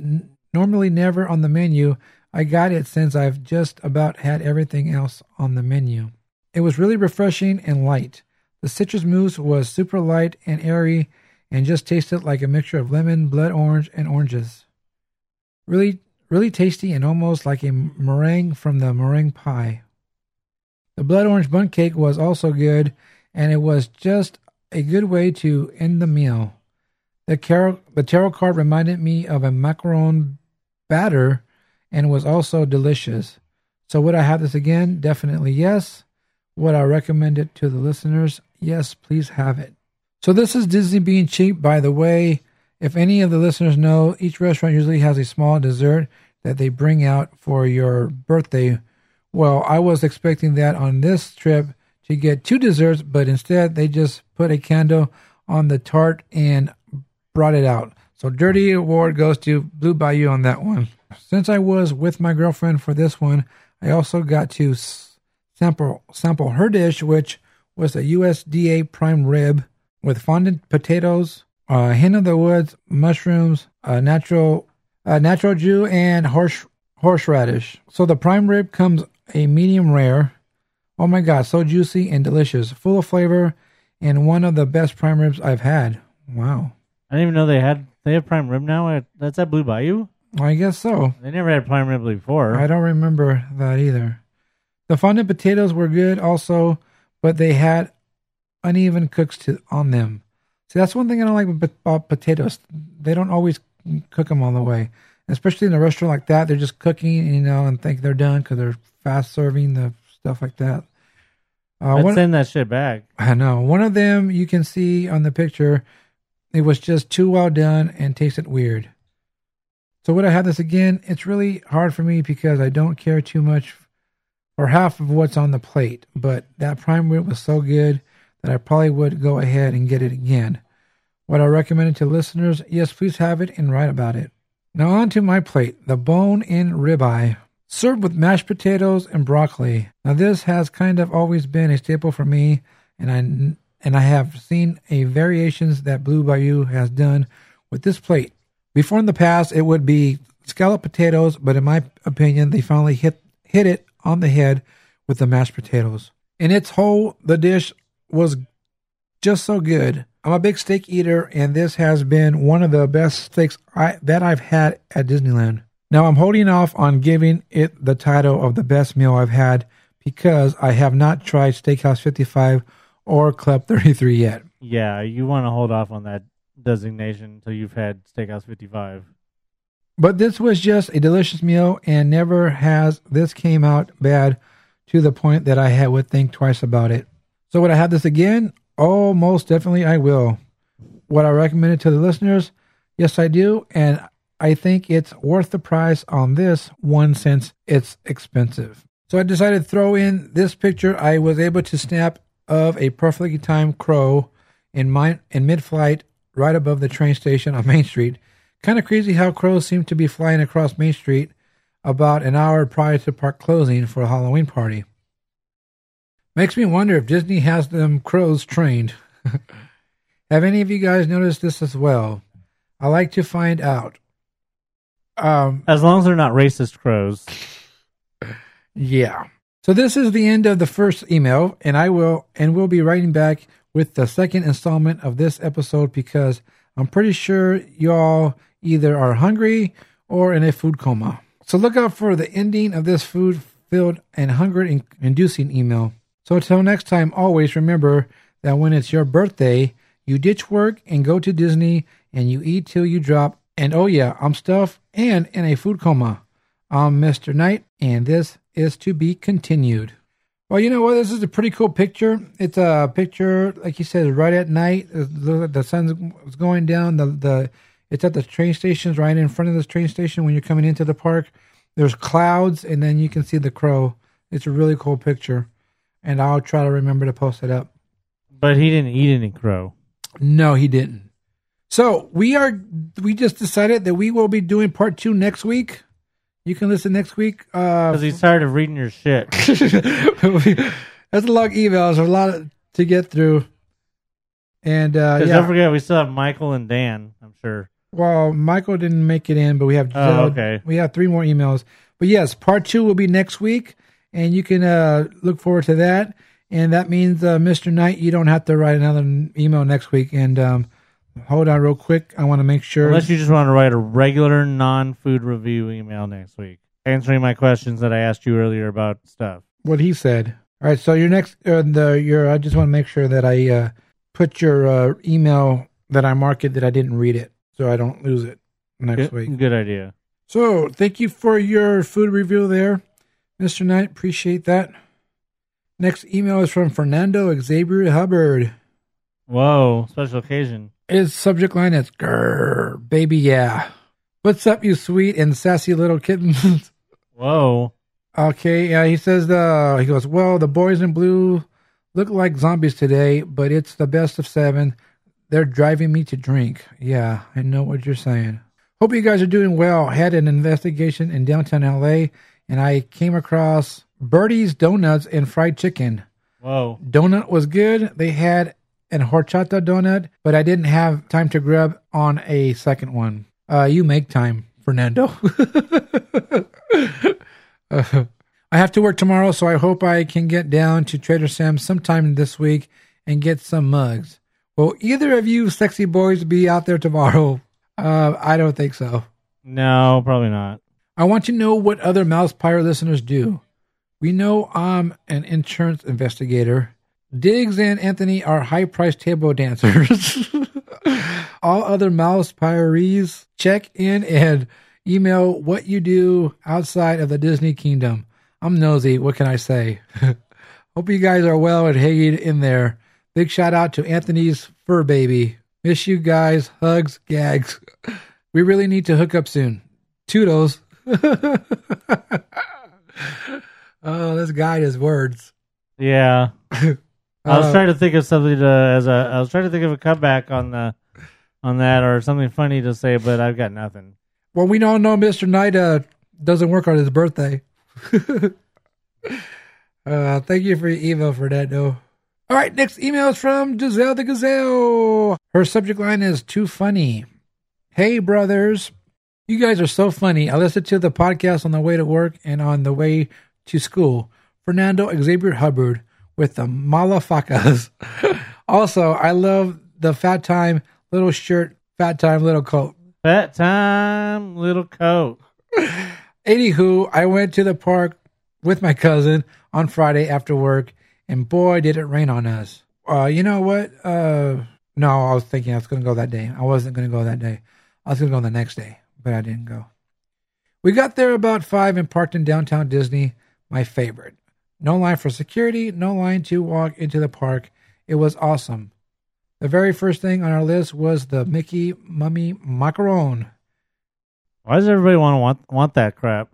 B: normally never on the menu, I got it since I've just about had everything else on the menu. It was really refreshing and light. The citrus mousse was super light and airy and just tasted like a mixture of lemon, blood orange, and oranges. Really, really tasty and almost like a meringue from the meringue pie. The blood orange bun cake was also good, and it was just a good way to end the meal. The, car- the tarot card reminded me of a macaron batter and was also delicious. So, would I have this again? Definitely yes. Would I recommend it to the listeners? Yes, please have it. So, this is Disney being cheap, by the way. If any of the listeners know, each restaurant usually has a small dessert that they bring out for your birthday. Well, I was expecting that on this trip to get two desserts, but instead they just put a candle on the tart and brought it out. So Dirty Award goes to Blue Bayou on that one. Since I was with my girlfriend for this one, I also got to sample sample her dish, which was a USDA prime rib with fondant potatoes, uh, hen of the woods, mushrooms, uh, natural uh, natural jus, and horse horseradish. So the prime rib comes a medium rare. Oh my god, so juicy and delicious, full of flavor, and one of the best prime ribs I've had. Wow.
A: I didn't even know they had they have prime rib now. At, that's at Blue Bayou.
B: I guess so.
A: They never had prime rib before.
B: I don't remember that either. The fondant potatoes were good also, but they had uneven cooks to on them. See, that's one thing I don't like about- potatoes. They don't always cook them all the way, especially in a restaurant like that. They're just cooking, you know, and think they're done because they're fast serving the stuff like that. Uh,
A: I'd
B: one-
A: send that shit back.
B: I know. One of them you can see on the picture, it was just too well done and tasted weird. So would I have this again? It's really hard for me because I don't care too much for half of what's on the plate. But that prime rib was so good that I probably would go ahead and get it again. What I recommend it to listeners? Yes, please have it and write about it. Now on to my plate, the bone-in ribeye, served with mashed potatoes and broccoli. Now this has kind of always been a staple for me, and I and I have seen a variations that Blue Bayou has done with this plate. Before in the past, it would be scalloped potatoes, but in my opinion, they finally hit hit it on the head with the mashed potatoes. In its whole, the dish was just so good. I'm a big steak eater, and this has been one of the best steaks I, that I've had at Disneyland. Now, I'm holding off on giving it the title of the best meal I've had because I have not tried Steakhouse 55 or Club 33 yet.
A: Yeah, you want to hold off on that designation until you've had Steakhouse 55.
B: But this was just a delicious meal, and never has this came out bad to the point that I had would think twice about it. So would I have this again? Oh, most definitely I will. what I recommend it to the listeners? Yes, I do. And I think it's worth the price on this one since it's expensive. So I decided to throw in this picture I was able to snap of a perfectly timed crow in my, in mid-flight right above the train station on Main Street. Kind of crazy how crows seem to be flying across Main Street about an hour prior to park closing for a Halloween party. Makes me wonder if Disney has them crows trained. Have any of you guys noticed this as well? I like to find out. Um,
A: As long as they're not racist crows.
B: yeah. So this is the end of the first email, and I will and we'll be writing back with the second installment of this episode because I'm pretty sure y'all either are hungry or in a food coma. So look out for the ending of this food filled and hunger inducing email. So until next time, always remember that when it's your birthday, you ditch work and go to Disney and you eat till you drop. And oh yeah, I'm stuffed and in a food coma. I'm Mr. Knight, and this is to be continued. Well, you know what? This is a pretty cool picture. It's a picture, like you said, right at night. The sun's going down. The the it's at the train stations, right in front of this train station when you're coming into the park. There's clouds, and then you can see the crow. It's a really cool picture, and I'll try to remember to post it up.
A: But he didn't eat any crow.
B: No, he didn't. So we are. We just decided that we will be doing part two next week. You can listen next week. Uh,
A: Because he's tired of reading your shit.
B: That's a lot of emails, a lot to get through. And uh, yeah,
A: don't forget, we still have Michael and Dan. I'm sure.
B: well, Michael didn't make it in, but we have
A: Oh, okay.
B: we have three more emails. But yes, part two will be next week, and you can uh, look forward to that. And that means, uh, Mr. Knight, you don't have to write another email next week. And um, hold on, real quick, I want to make sure.
A: Unless you just want to write a regular non-food review email next week, answering my questions that I asked you earlier about stuff.
B: what he said. All right, so your next, uh, the your, I just want to make sure that I uh, put your uh, email that I marked it that I didn't read it, so I don't lose it next
A: Good,
B: week.
A: good idea.
B: So thank you for your food review there, Mister Knight. Appreciate that. Next email is from Fernando Xavier Hubbard.
A: Whoa, special occasion.
B: His subject line is "Grr, baby, yeah." What's up, you sweet and sassy little kittens?
A: Whoa.
B: Okay, yeah, he says the he goes, Well, the boys in blue look like zombies today, but it's the best of seven. They're driving me to drink. Yeah, I know what you're saying. Hope you guys are doing well. Had an investigation in downtown LA and I came across Birdie's Donuts and fried chicken.
A: Whoa.
B: Donut was good. They had an horchata donut, but I didn't have time to grab on a second one. Uh, you make time, Fernando. Uh, I have to work tomorrow, so I hope I can get down to Trader Sam's sometime this week and get some mugs. Will either of you sexy boys be out there tomorrow? Uh, I don't think so.
A: No, probably not.
B: I want to know what other Mouse Pyre listeners do. We know I'm an insurance investigator. Diggs and Anthony are high priced table dancers. All other Mouse Pyrees check in and email what you do outside of the Disney kingdom. I'm nosy. What can I say? Hope you guys are well and hanging in there. Big shout out to Anthony's fur baby. Miss you guys. Hugs, gags. We really need to hook up soon. Toodles. oh, this guy has words.
A: Yeah. I was
B: Uh,
A: trying to think of something to as a I was trying to think of a comeback on the on that or something funny to say, but I've got nothing.
B: Well, we all know Mr. Knight uh, doesn't work on his birthday. uh, thank you for your email, Fernando. All right, next email is from Giselle the Gazelle. Her subject line is too funny. Hey, brothers. You guys are so funny. I listened to the podcast on the way to work and on the way to school. Fernando Xavier Hubbard with the malafacas. also, I love the fat time little shirt, fat time little coat.
A: Fat time, little coat.
B: Anywho, I went to the park with my cousin on Friday after work, and boy, did it rain on us. Uh, you know what? Uh, no, I was thinking I was going to go that day. I wasn't going to go that day. I was going to go the next day, but I didn't go. We got there about five and parked in downtown Disney, my favorite. No line for security, no line to walk into the park. It was awesome. The very first thing on our list was the Mickey Mummy Macaron.
A: Why does everybody want to want want that crap?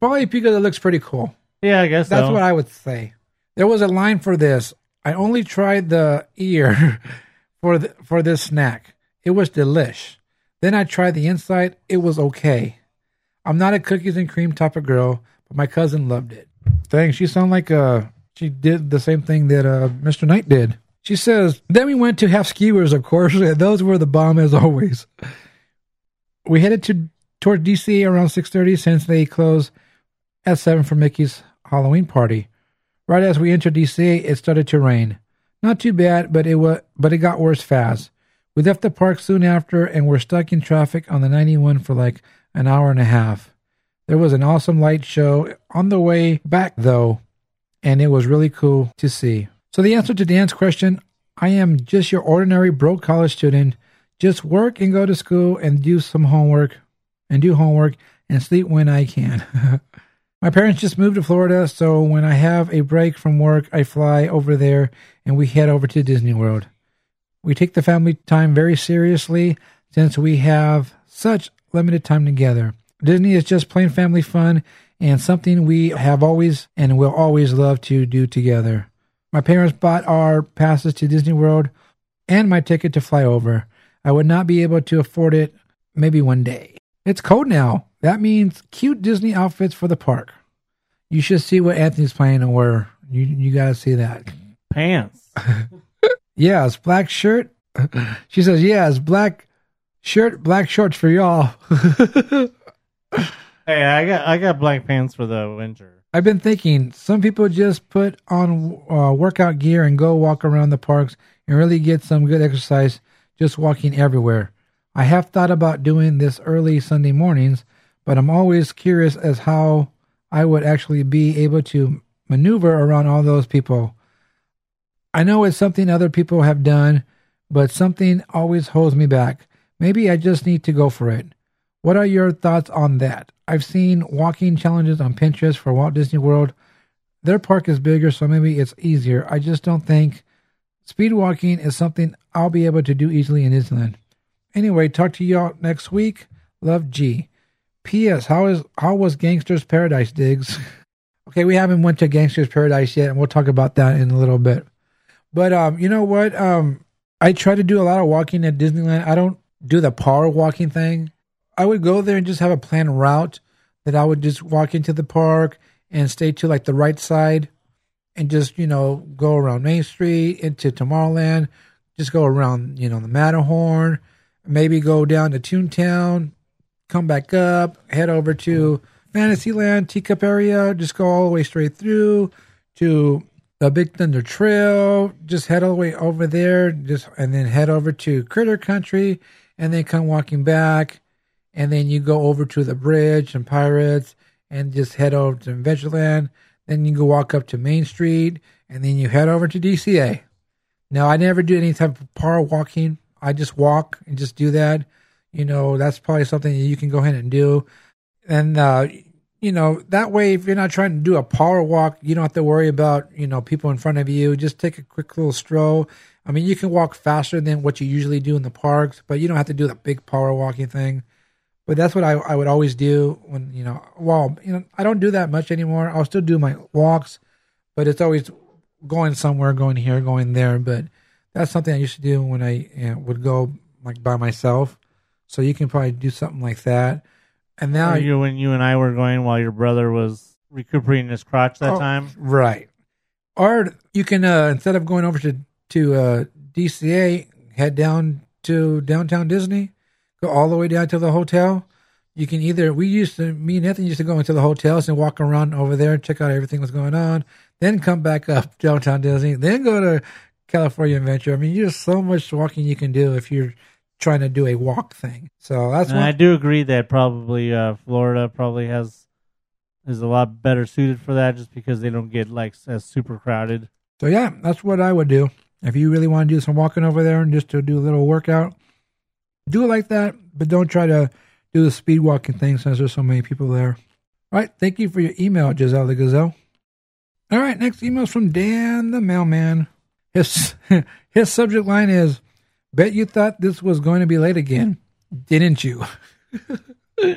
B: Probably because it looks pretty cool.
A: Yeah, I guess
B: That's
A: so.
B: what I would say. There was a line for this. I only tried the ear for the, for this snack. It was delish. Then I tried the inside. It was okay. I'm not a cookies and cream type of girl, but my cousin loved it. Dang, she sounded like uh she did the same thing that uh Mr. Knight did. She says, then we went to have skewers, of course, those were the bomb as always. We headed to toward DC around 6:30 since they close at 7 for Mickey's Halloween party. Right as we entered DC, it started to rain. Not too bad, but it was but it got worse fast. We left the park soon after and were stuck in traffic on the 91 for like an hour and a half. There was an awesome light show on the way back though, and it was really cool to see. So the answer to Dan's question, I am just your ordinary broke college student. Just work and go to school and do some homework and do homework and sleep when I can. My parents just moved to Florida, so when I have a break from work, I fly over there and we head over to Disney World. We take the family time very seriously since we have such limited time together. Disney is just plain family fun and something we have always and will always love to do together. My parents bought our passes to Disney World and my ticket to fly over. I would not be able to afford it maybe one day. It's cold now. That means cute Disney outfits for the park. You should see what Anthony's planning to wear. You you gotta see that.
A: Pants.
B: Yeah, it's black shirt. She says, "Yeah, it's black shirt, black shorts for y'all."
A: Hey, I got I got black pants for the winter.
B: I've been thinking some people just put on uh, workout gear and go walk around the parks and really get some good exercise just walking everywhere. I have thought about doing this early Sunday mornings, but I'm always curious as how I would actually be able to maneuver around all those people. I know it's something other people have done, but something always holds me back. Maybe I just need to go for it. What are your thoughts on that? I've seen walking challenges on Pinterest for Walt Disney World. Their park is bigger, so maybe it's easier. I just don't think speed walking is something I'll be able to do easily in Disneyland. Anyway, talk to y'all next week. Love G. P.S. How is how was Gangster's Paradise digs? okay, we haven't went to Gangster's Paradise yet, and we'll talk about that in a little bit. But um, you know what? Um, I try to do a lot of walking at Disneyland. I don't do the power walking thing. I would go there and just have a planned route that I would just walk into the park and stay to like the right side and just, you know, go around Main Street into Tomorrowland, just go around, you know, the Matterhorn, maybe go down to Toontown, come back up, head over to Fantasyland, Teacup area, just go all the way straight through to the Big Thunder Trail, just head all the way over there, just and then head over to Critter Country, and then come walking back, and then you go over to the bridge and Pirates, and just head over to Adventureland. Then you go walk up to Main Street, and then you head over to DCA. Now, I never do any type of power walking. I just walk and just do that. You know, that's probably something that you can go ahead and do. And, uh, you know, that way, if you're not trying to do a power walk, you don't have to worry about, you know, people in front of you. Just take a quick little stroll. I mean, you can walk faster than what you usually do in the parks, but you don't have to do the big power walking thing. But that's what I, I would always do when, you know, well, you know, I don't do that much anymore. I'll still do my walks, but it's always going somewhere, going here, going there. But that's something I used to do when I you know, would go like by myself. So you can probably do something like that. And now
A: Or you when you and I were going while your brother was recuperating his crotch that
B: Oh,
A: time.
B: Right. Or you can uh, instead of going over to to uh, DCA, head down to downtown Disney, go all the way down to the hotel. You can either we used to me and Anthony used to go into the hotels and walk around over there, and check out everything that's going on, then come back up downtown Disney, then go to California Adventure. I mean, there's so much walking you can do if you're trying to do a walk thing. So that's
A: And
B: one.
A: I do agree that probably uh, Florida probably has is a lot better suited for that, just because they don't get like as super crowded.
B: So yeah, that's what I would do. If you really want to do some walking over there and just to do a little workout, do it like that, but don't try to do the speed walking thing since there's so many people there. All right, thank you for your email, Giselle the Gazelle. All right, next email is from Dan the Mailman. His his subject line is Bet you thought this was going to be late again, didn't you?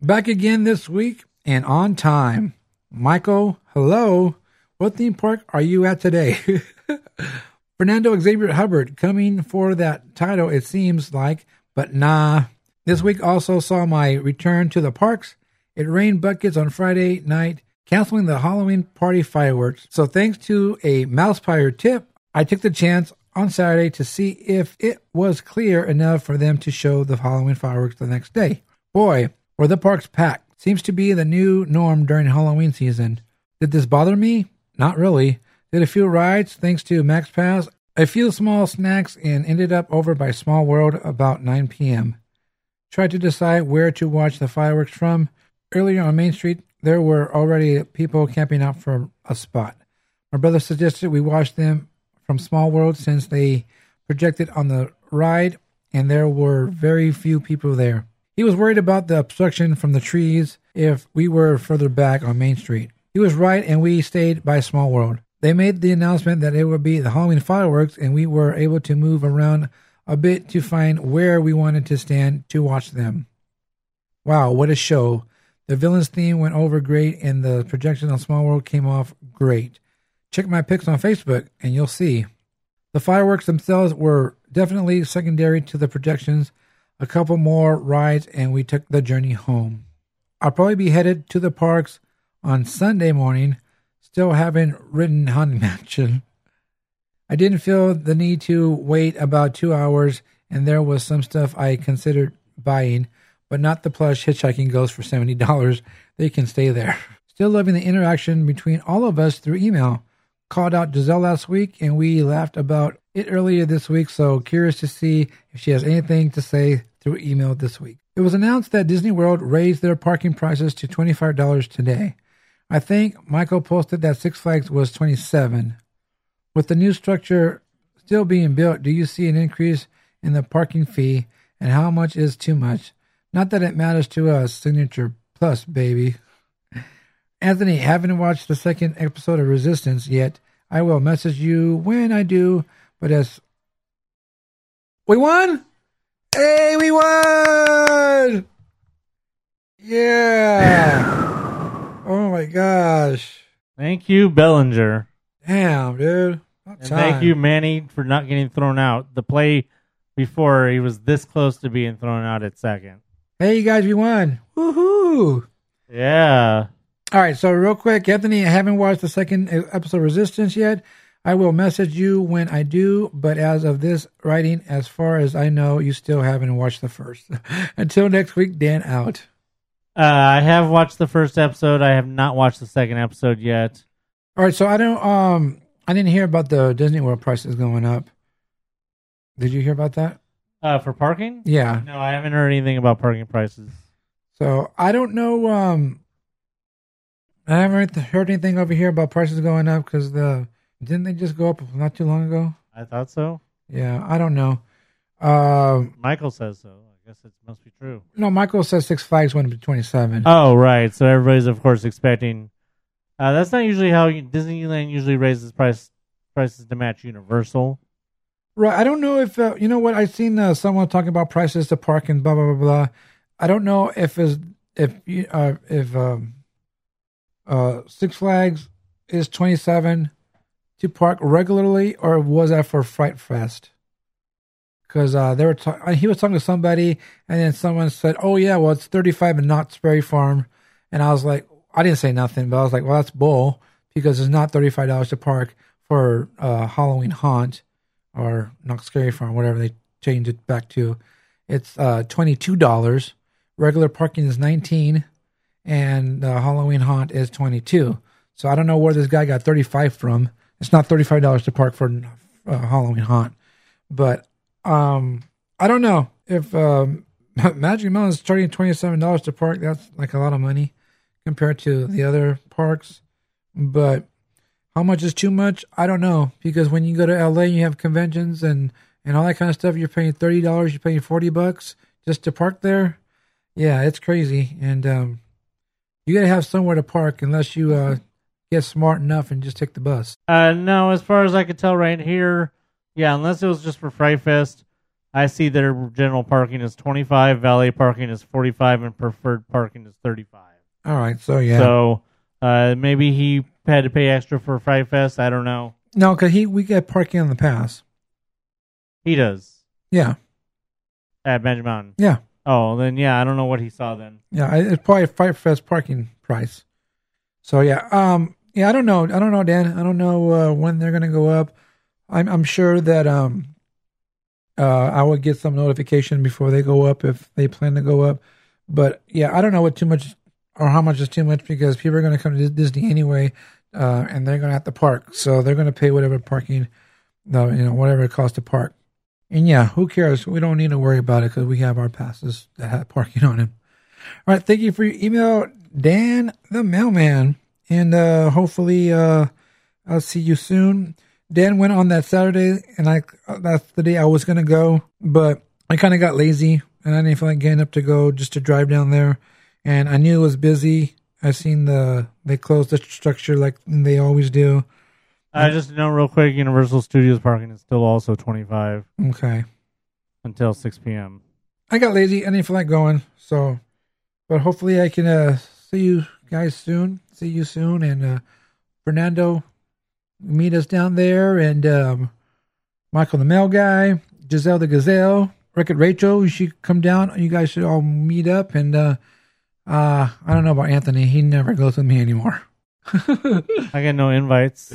B: Back again this week and on time. Michael, hello. What theme park are you at today? Fernando Xavier Hubbard coming for that title, it seems like, but nah. This week also saw my return to the parks. It rained buckets on Friday night, canceling the Halloween party fireworks. So thanks to a Mousepire tip, I took the chance on Saturday to see if it was clear enough for them to show the Halloween fireworks the next day. Boy, were the parks packed. Seems to be the new norm during Halloween season. Did this bother me? Not really. Did a few rides thanks to Max Pass, a few small snacks, and ended up over by Small World about 9 p.m. Tried to decide where to watch the fireworks from. Earlier on Main Street, there were already people camping out for a spot. My brother suggested we watch them from Small World since they projected on the ride and there were very few people there. He was worried about the obstruction from the trees if we were further back on Main Street. He was right, and we stayed by Small World. They made the announcement that it would be the Halloween fireworks, and we were able to move around a bit to find where we wanted to stand to watch them. Wow, what a show! The villain's theme went over great, and the projection on Small World came off great. Check my pics on Facebook, and you'll see. The fireworks themselves were definitely secondary to the projections. A couple more rides, and we took the journey home. I'll probably be headed to the parks on Sunday morning. Still haven't ridden Haunted Mansion. I didn't feel the need to wait about two hours, and there was some stuff I considered buying, but not the plush hitchhiking ghost for $70. They can stay there. Still loving the interaction between all of us through email. Called out Giselle last week, and we laughed about it earlier this week, so curious to see if she has anything to say through email this week. It was announced that Disney World raised their parking prices to $25 today. I think Michael posted that Six Flags was 27. With the new structure still being built, do you see an increase in the parking fee and how much is too much? Not that it matters to us, Signature Plus, baby. Anthony, haven't watched the second episode of Resistance yet. I will message you when I do, but as we won? Hey, we won! Yeah! oh my gosh.
A: Thank you, Bellinger.
B: Damn, dude. About
A: And
B: time.
A: thank you, Manny, for not getting thrown out. The play before he was this close to being thrown out at second.
B: Hey, you guys, we won. Woohoo!
A: Yeah.
B: All right, so real quick, Anthony, I haven't watched the second episode of Resistance yet. I will message you when I do, but as of this writing, as far as I know, you still haven't watched the first. Until next week, Dan out.
A: Uh, I have watched the first episode. I have not watched the second episode yet.
B: All right, so I don't um I didn't hear about the Disney World prices going up. Did you hear about that?
A: Uh, for parking?
B: Yeah.
A: No, I haven't heard anything about parking prices.
B: So I don't know. Um, I haven't heard- anything over here about prices going up because the didn't they just go up not too long ago?
A: I thought so.
B: Yeah, I don't know. Um,
A: Michael says so. I guess it must be true.
B: no, Michael says Six Flags went to twenty seven.
A: Oh, right. So everybody's, of course, expecting. Uh, that's not usually how you- Disneyland usually raises price prices to match Universal.
B: Right. I don't know if uh, you know what I've seen uh, someone talking about prices to park and blah blah blah blah. I don't know if is if uh, if um, uh, Six Flags is twenty seven to park regularly or was that for Fright Fest? Because uh, they were ta- he was talking to somebody and then someone said, "Oh yeah, well it's thirty five in Knott's Berry Farm," and I was like, I didn't say nothing, but I was like, well that's bull because it's not thirty five dollars to park for uh, Halloween haunt or Knott's Scary Farm, whatever they changed it back to. It's uh twenty two dollars. Regular parking is nineteen, and uh, Halloween haunt is twenty two. So I don't know where this guy got thirty five from. It's not thirty five dollars to park for uh, Halloween haunt, but um I don't know if um, Magic Mountain is charging twenty seven dollars to park. That's like a lot of money compared to the other parks, but how much is too much? I don't know because when you go to LA, you have conventions and and all that kind of stuff. You're paying thirty dollars. You're paying forty bucks just to park there. Yeah, it's crazy, and um, you gotta have somewhere to park unless you uh, get smart enough and just take the bus.
A: Uh, no, as far as I can tell right here, yeah, unless it was just for Fright Fest, I see their general parking is 25, valet parking is 45, and preferred parking is 35.
B: All right, so yeah,
A: So uh, maybe he had to pay extra for Fright Fest. I don't know.
B: no, because he we get parking on the pass.
A: He does
B: Yeah,
A: at Magic Mountain.
B: yeah,
A: Oh, then yeah, I don't know what he saw then.
B: yeah. It's probably a Fright Fest parking price. So yeah, um, yeah. I don't know. I don't know, Dan. I don't know uh, when they're gonna go up. I'm I'm sure that um, uh, I would get some notification before they go up if they plan to go up. But yeah, I don't know what too much or how much is too much because people are going to come to Disney anyway, uh, and they're going to have to park, so they're going to pay whatever parking, the you know whatever it costs to park. And yeah, who cares? We don't need to worry about it because we have our passes that have parking on them. All right, thank you for your email, Dan the mailman, and uh, hopefully uh, I'll see you soon. Dan went on that Saturday, and I that's the day I was gonna go, but I kind of got lazy, and I didn't feel like getting up to go just to drive down there. And I knew it was busy. I seen the they closed the structure like they always do.
A: I just know real quick. Universal Studios parking is still also 25
B: Okay,
A: until 6 p.m.
B: I got lazy. I didn't feel like going, so but hopefully I can uh, see you guys soon. See you soon, and uh, Fernando meet us down there, and um, Michael the mail guy, Giselle the gazelle, Rick and Rachel. You should come down. You guys should all meet up, and uh, uh, I don't know about Anthony. He never goes with me anymore.
A: I get no invites.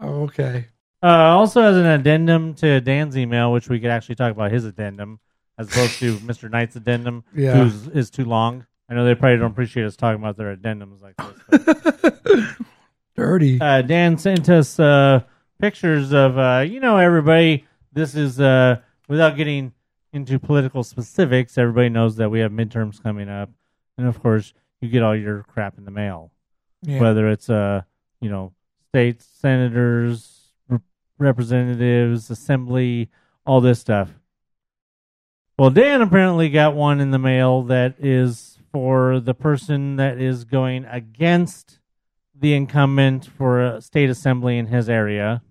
B: Oh, okay.
A: Uh, also, as an addendum to Dan's email, which we could actually talk about his addendum as opposed to Mr. Knight's addendum,
B: Yeah.
A: who's is too long. I know they probably don't appreciate us talking about their addendums like this.
B: Dirty.
A: uh, Dan sent us uh, pictures of, uh, you know, everybody. This is uh, without getting into political specifics. Everybody knows that we have midterms coming up, and of course, you get all your crap in the mail
B: Yeah.
A: whether it's uh you know state senators rep- representatives assembly all this stuff well dan apparently got one in the mail that is for the person that is going against the incumbent for a state assembly in his area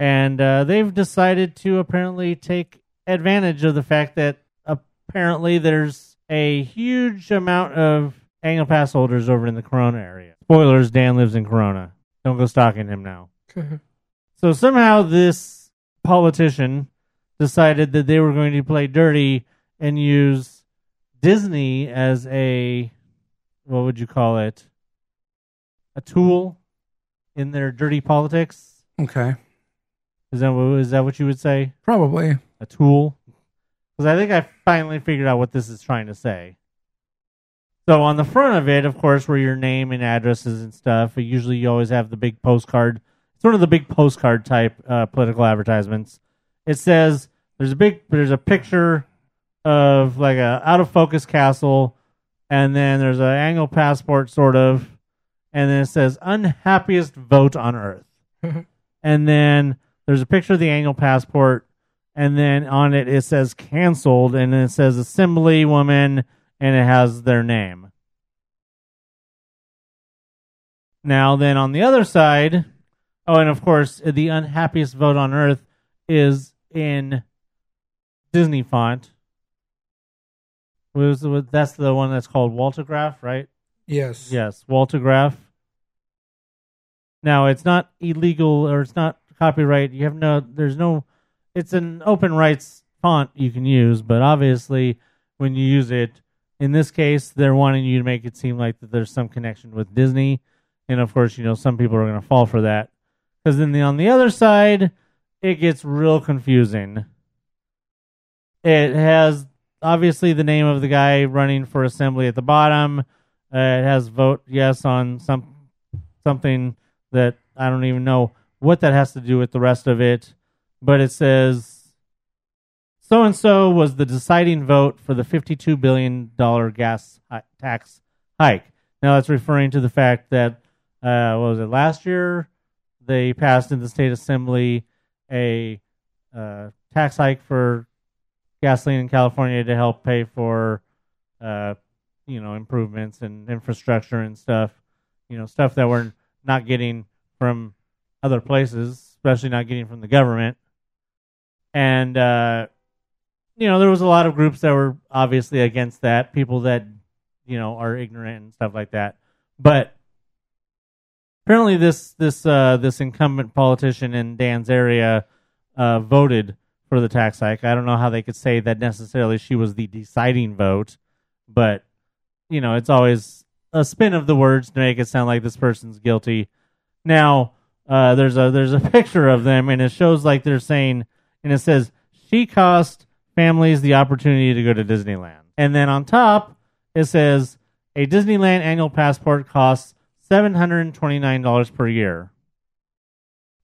A: and uh, they've decided to apparently take advantage of the fact that apparently there's a huge amount of annual pass holders over in the Corona area. Spoilers: Dan lives in Corona. Don't go stalking him now. So somehow this politician decided that they were going to play dirty and use Disney as a what would you call it? A tool in their dirty politics.
B: okay.
A: Is that what, is that what you would say?
B: Probably.
A: A tool? Because I think I finally figured out what this is trying to say. So on the front of it, of course, where your name and addresses and stuff, usually you always have the big postcard. It's one of the big postcard type uh, political advertisements. It says there's a big there's a picture of like a out of focus castle, and then there's an angle passport sort of, and then it says unhappiest vote on earth, and then there's a picture of the annual passport, and then on it it says canceled, and then it says assembly woman, and it has their name. Now, then on the other side, oh, and of course, the unhappiest vote on earth is in Disney font. Was that's the one that's called Waltograph, right?
B: Yes.
A: Yes, Waltograph. Now it's not illegal or it's not copyright. You have no. There's no. It's an open rights font you can use, but obviously when you use it, in this case, they're wanting you to make it seem like that there's some connection with Disney, and of course, you know some people are going to fall for that. Because then the, on the other side, it gets real confusing. It has obviously the name of the guy running for assembly at the bottom. Uh, it has vote yes on some something that I don't even know what that has to do with the rest of it, but it says so and so was the deciding vote for the fifty-two billion dollar gas tax hike. Now that's referring to the fact that uh, what was it last year? They passed in the state assembly a uh, tax hike for gasoline in California to help pay for, uh, you know, improvements and infrastructure and stuff. You know, stuff that we're not getting from other places, especially not getting from the government. And uh, you know, there was a lot of groups that were obviously against that, people that, you know, are ignorant and stuff like that. But apparently this this uh this incumbent politician in Dan's area uh voted for the tax hike. I don't know how they could say that necessarily she was the deciding vote, but you know, it's always a spin of the words to make it sound like this person's guilty. Now, uh, there's a there's a picture of them, and it shows like they're saying, and it says she cost families the opportunity to go to Disneyland, and then on top it says a Disneyland annual passport costs seven hundred and twenty nine dollars per year,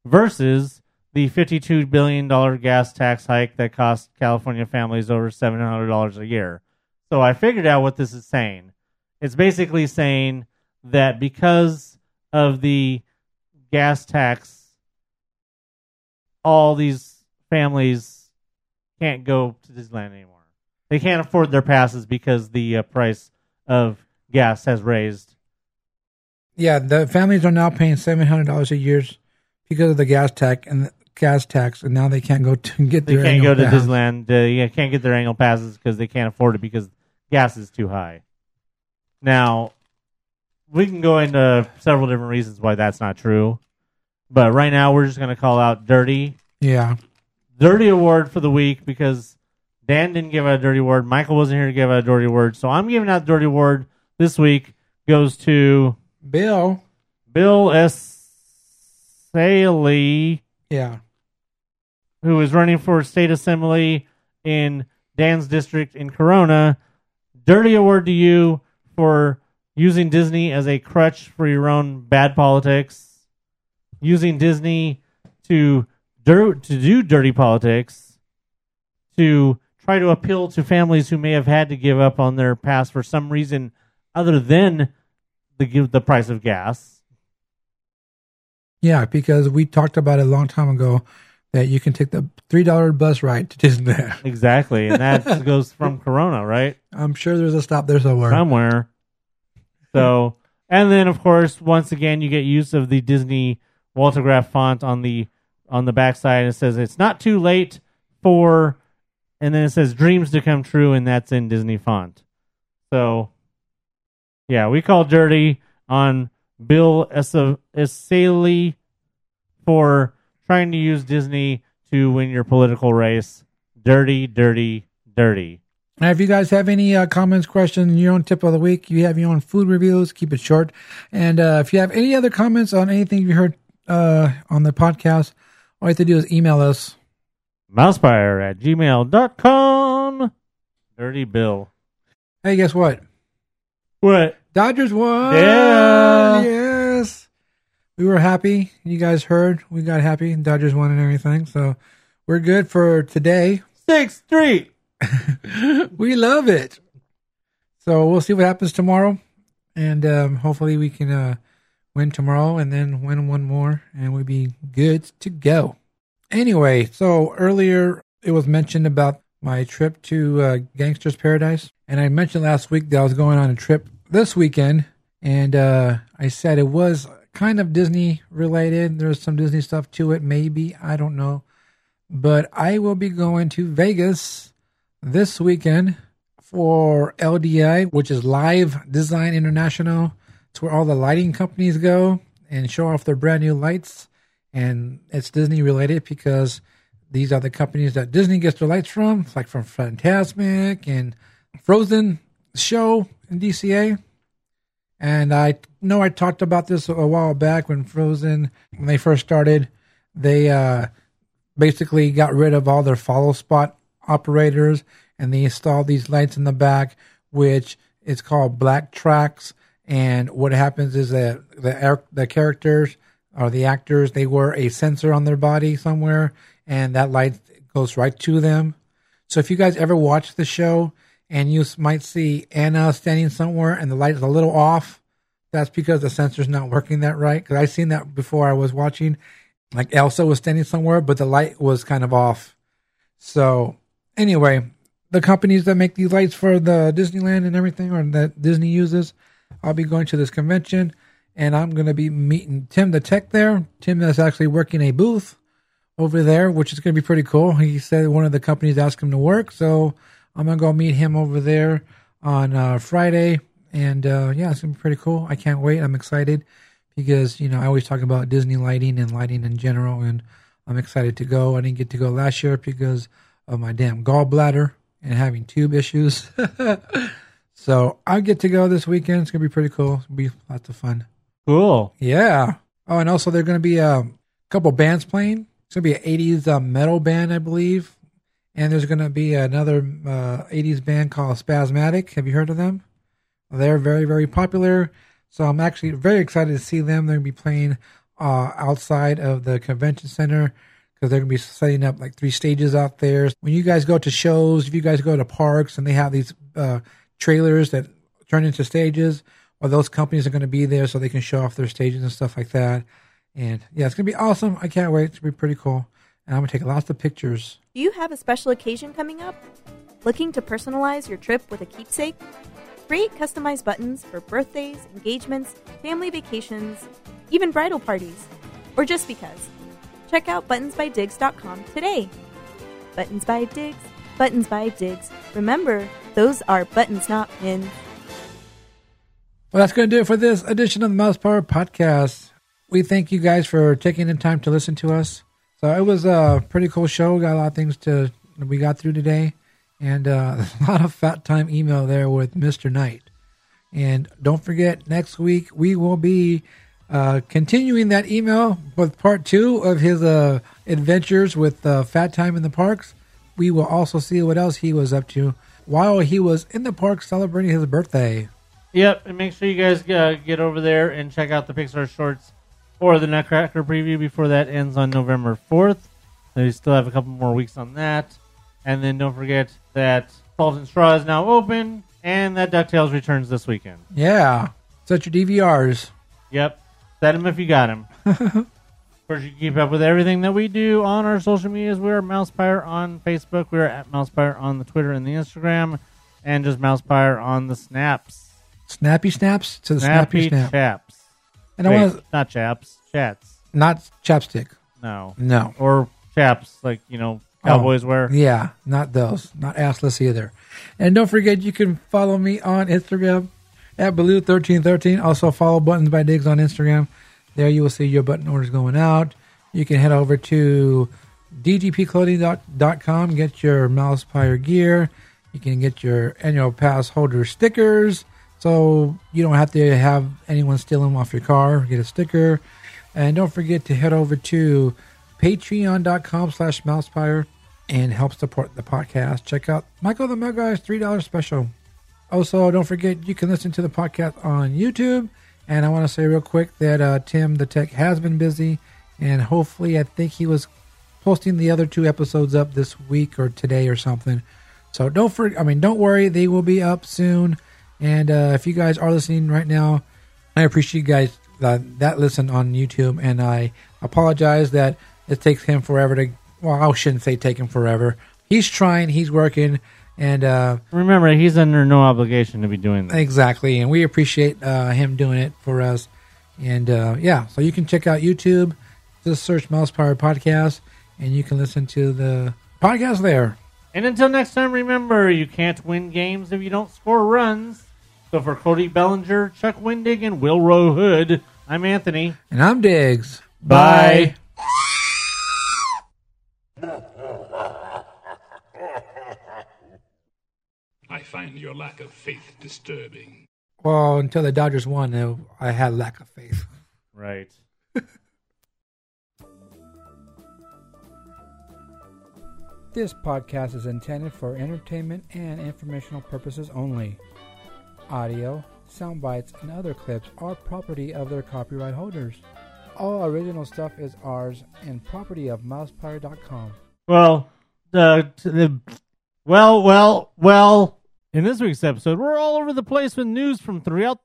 A: versus the fifty two billion dollar gas tax hike that cost California families over seven hundred dollars a year. So I figured out what this is saying. It's basically saying that because of the gas tax, all these families can't go to Disneyland anymore. They can't afford their passes because the uh, price of gas has raised.
B: Yeah, the families are now paying seven hundred dollars a year because of the gas tax and the gas tax, and now they can't go to get
A: They
B: their
A: can't go to
B: pass.
A: Disneyland. Yeah, can't get their annual passes because they can't afford it because gas is too high. Now, we can go into several different reasons why that's not true, but right now we're just going to call out Dirty
B: Yeah,
A: Dirty Award for the week because Dan didn't give out a Dirty Award. Michael wasn't here to give out a Dirty Award, so I'm giving out the Dirty Award this week. Goes to
B: Bill.
A: Bill S. Saley.
B: Yeah,
A: who is running for state assembly in Dan's district in Corona. Dirty award to you for using Disney as a crutch for your own bad politics, using Disney to dir- to do dirty politics, to try to appeal to families who may have had to give up on their past for some reason other than the the price of gas.
B: yeah, because we talked about it a long time ago that you can take the three dollar bus ride to Disneyland.
A: Exactly, and that goes from Corona, right?
B: I'm sure there's a stop there somewhere.
A: somewhere. So, and then of course, once again, you get use of the Disney Waltograph font on the on the backside. It says it's not too late for, and then it says dreams to come true, and that's in Disney font. So, yeah, we call dirty on Bill Esa- for trying to use Disney to win your political race. Dirty, dirty, dirty.
B: Now, if you guys have any uh, comments, questions, your own tip of the week, you have your own food reviews, keep it short. And uh, if you have any other comments on anything you heard uh, on the podcast, all you have to do is email us.
A: Mousepire at gmail.com. Dirty Bill.
B: Hey, guess what?
A: What?
B: Dodgers won.
A: Yeah.
B: Yes. We were happy. You guys heard. We got happy. Dodgers won and everything. So we're good for today.
A: Six three.
B: we love it. So we'll see what happens tomorrow, and um, hopefully we can uh, win tomorrow and then win one more, and we'll be good to go. Anyway, so earlier it was mentioned about my trip to uh, Gangster's Paradise, and I mentioned last week that I was going on a trip this weekend, and uh, I said it was kind of Disney related. There's some Disney stuff to it, maybe I don't know, but I will be going to Vegas this weekend for LDI, which is Live Design International. It's where all the lighting companies go and show off their brand new lights. And it's Disney related because these are the companies that Disney gets their lights from. Like from Fantasmic and Frozen show in DCA. And I know I talked about this a while back when Frozen, when they first started, they uh, basically got rid of all their follow spot operators and they installed these lights in the back, which is called BlackTrax. And what happens is that the the characters or the actors they wear a sensor on their body somewhere, and that light goes right to them. So if you guys ever watch the show and you might see Anna standing somewhere and the light is a little off, that's because the sensor's not working that right. Because I seen that before I was watching. Like Elsa was standing somewhere, but the light was kind of off. So anyway, the companies that make these lights for the Disneyland and everything, or that Disney uses, I'll be going to this convention, and I'm going to be meeting Tim the tech there. Tim is actually working a booth over there, which is going to be pretty cool. He said one of the companies asked him to work, so I'm going to go meet him over there on uh, Friday. And uh, yeah, it's going to be pretty cool. I can't wait. I'm excited because, you know, I always talk about Disney lighting and lighting in general, and I'm excited to go. I didn't get to go last year because of my damn gallbladder and having tube issues. so I get to go this weekend. It's going to be pretty cool. It's to be lots of fun.
A: Cool.
B: Yeah. Oh, and also they're going to be a couple bands playing. It's going to be an 80s uh, metal band, I believe. And there's going to be another uh, 80s band called Spasmatic. Have you heard of them? They're very, very popular. So I'm actually very excited to see them. They're going to be playing uh, outside of the convention center because they're going to be setting up like three stages out there. When you guys go to shows, if you guys go to parks and they have these uh, trailers that turn into stages, well, those companies are going to be there so they can show off their stages and stuff like that. And yeah, it's going to be awesome. I can't wait. It's going to be pretty cool. And I'm going to take lots of pictures.
D: Do you have a special occasion coming up? Looking to personalize your trip with a keepsake? Create customized buttons for birthdays, engagements, family vacations, even bridal parties, or just because. Check out buttonsbydigs.com today. Buttons by Digs, Buttons by Digs. Remember, those are buttons, not pins.
B: Well, that's going to do it for this edition of the Mousepire Podcast. We thank you guys for taking the time to listen to us. So it was a pretty cool show. We got a lot of things to we got through today, and uh, a lot of fat time email there with Mister Knight. And don't forget, next week we will be uh, continuing that email with part two of his uh, adventures with uh, Fat Time in the Parks. We will also see what else he was up to while he was in the park celebrating his birthday.
A: Yep, and make sure you guys uh, get over there and check out the Pixar shorts for the Nutcracker preview before that ends on November 4th. So you still have a couple more weeks on that. And then don't forget that Salt and Straw is now open and that DuckTales returns this weekend.
B: Yeah, set your DVRs.
A: Yep, set them if you got them. of course, you can keep up with everything that we do on our social medias. We're Mousepire on Facebook. We're at Mousepire on the Twitter and the Instagram. And just Mousepire on the snaps.
B: Snappy snaps to the snappy,
A: Snappy
B: snap.
A: chaps.
B: And I
A: Wait,
B: want to
A: not chaps, chats.
B: not chapstick.
A: No.
B: No.
A: Or chaps, like, you know, cowboys
B: Oh,
A: wear.
B: Yeah, not those. Not assless either. And don't forget, you can follow me on Instagram at Baloo1313. Also, follow Buttons by Digs on Instagram. There you will see your button orders going out. You can head over to dgpclothing.com, get your Mousepire gear. You can get your annual pass holder stickers. So you don't have to have anyone steal them off your car. Get a sticker. And don't forget to head over to patreon.com slash mousepire and help support the podcast. Check out Michael the Mug Guy's $3 special. Also, don't forget you can listen to the podcast on YouTube. And I want to say real quick that uh, Tim the Tech has been busy, and hopefully, I think he was posting the other two episodes up this week or today or something. So don't for I mean, don't worry, they will be up soon. And uh, if you guys are listening right now, I appreciate you guys uh, that listen on YouTube, and I apologize that it takes him forever to. Well, I shouldn't say take him forever. He's trying, he's working, and uh,
A: Remember, he's under no obligation to be doing that.
B: Exactly, and we appreciate uh, him doing it for us. And uh, yeah, so you can check out YouTube, just search Mousepire Podcast, and you can listen to the podcast there.
A: And until next time, remember, you can't win games if you don't score runs. So for Cody Bellinger, Chuck Windig, and Will Rowe Hood, I'm Anthony.
B: And I'm Diggs.
A: Bye.
G: I find your lack of faith disturbing.
B: Well, until the Dodgers won, I had lack of faith.
A: Right.
B: This podcast is intended for entertainment and informational purposes only. Audio, sound bites, and other clips are property of their copyright holders. All original stuff is ours and property of mousepire.com.
A: Well, the, the well, well, well. In this week's episode, we're all over the place with news from throughout.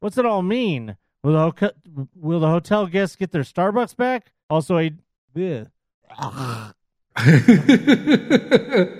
A: What's it all mean? Will the, hoca- will the hotel guests get their Starbucks back? Also, a. Bleh.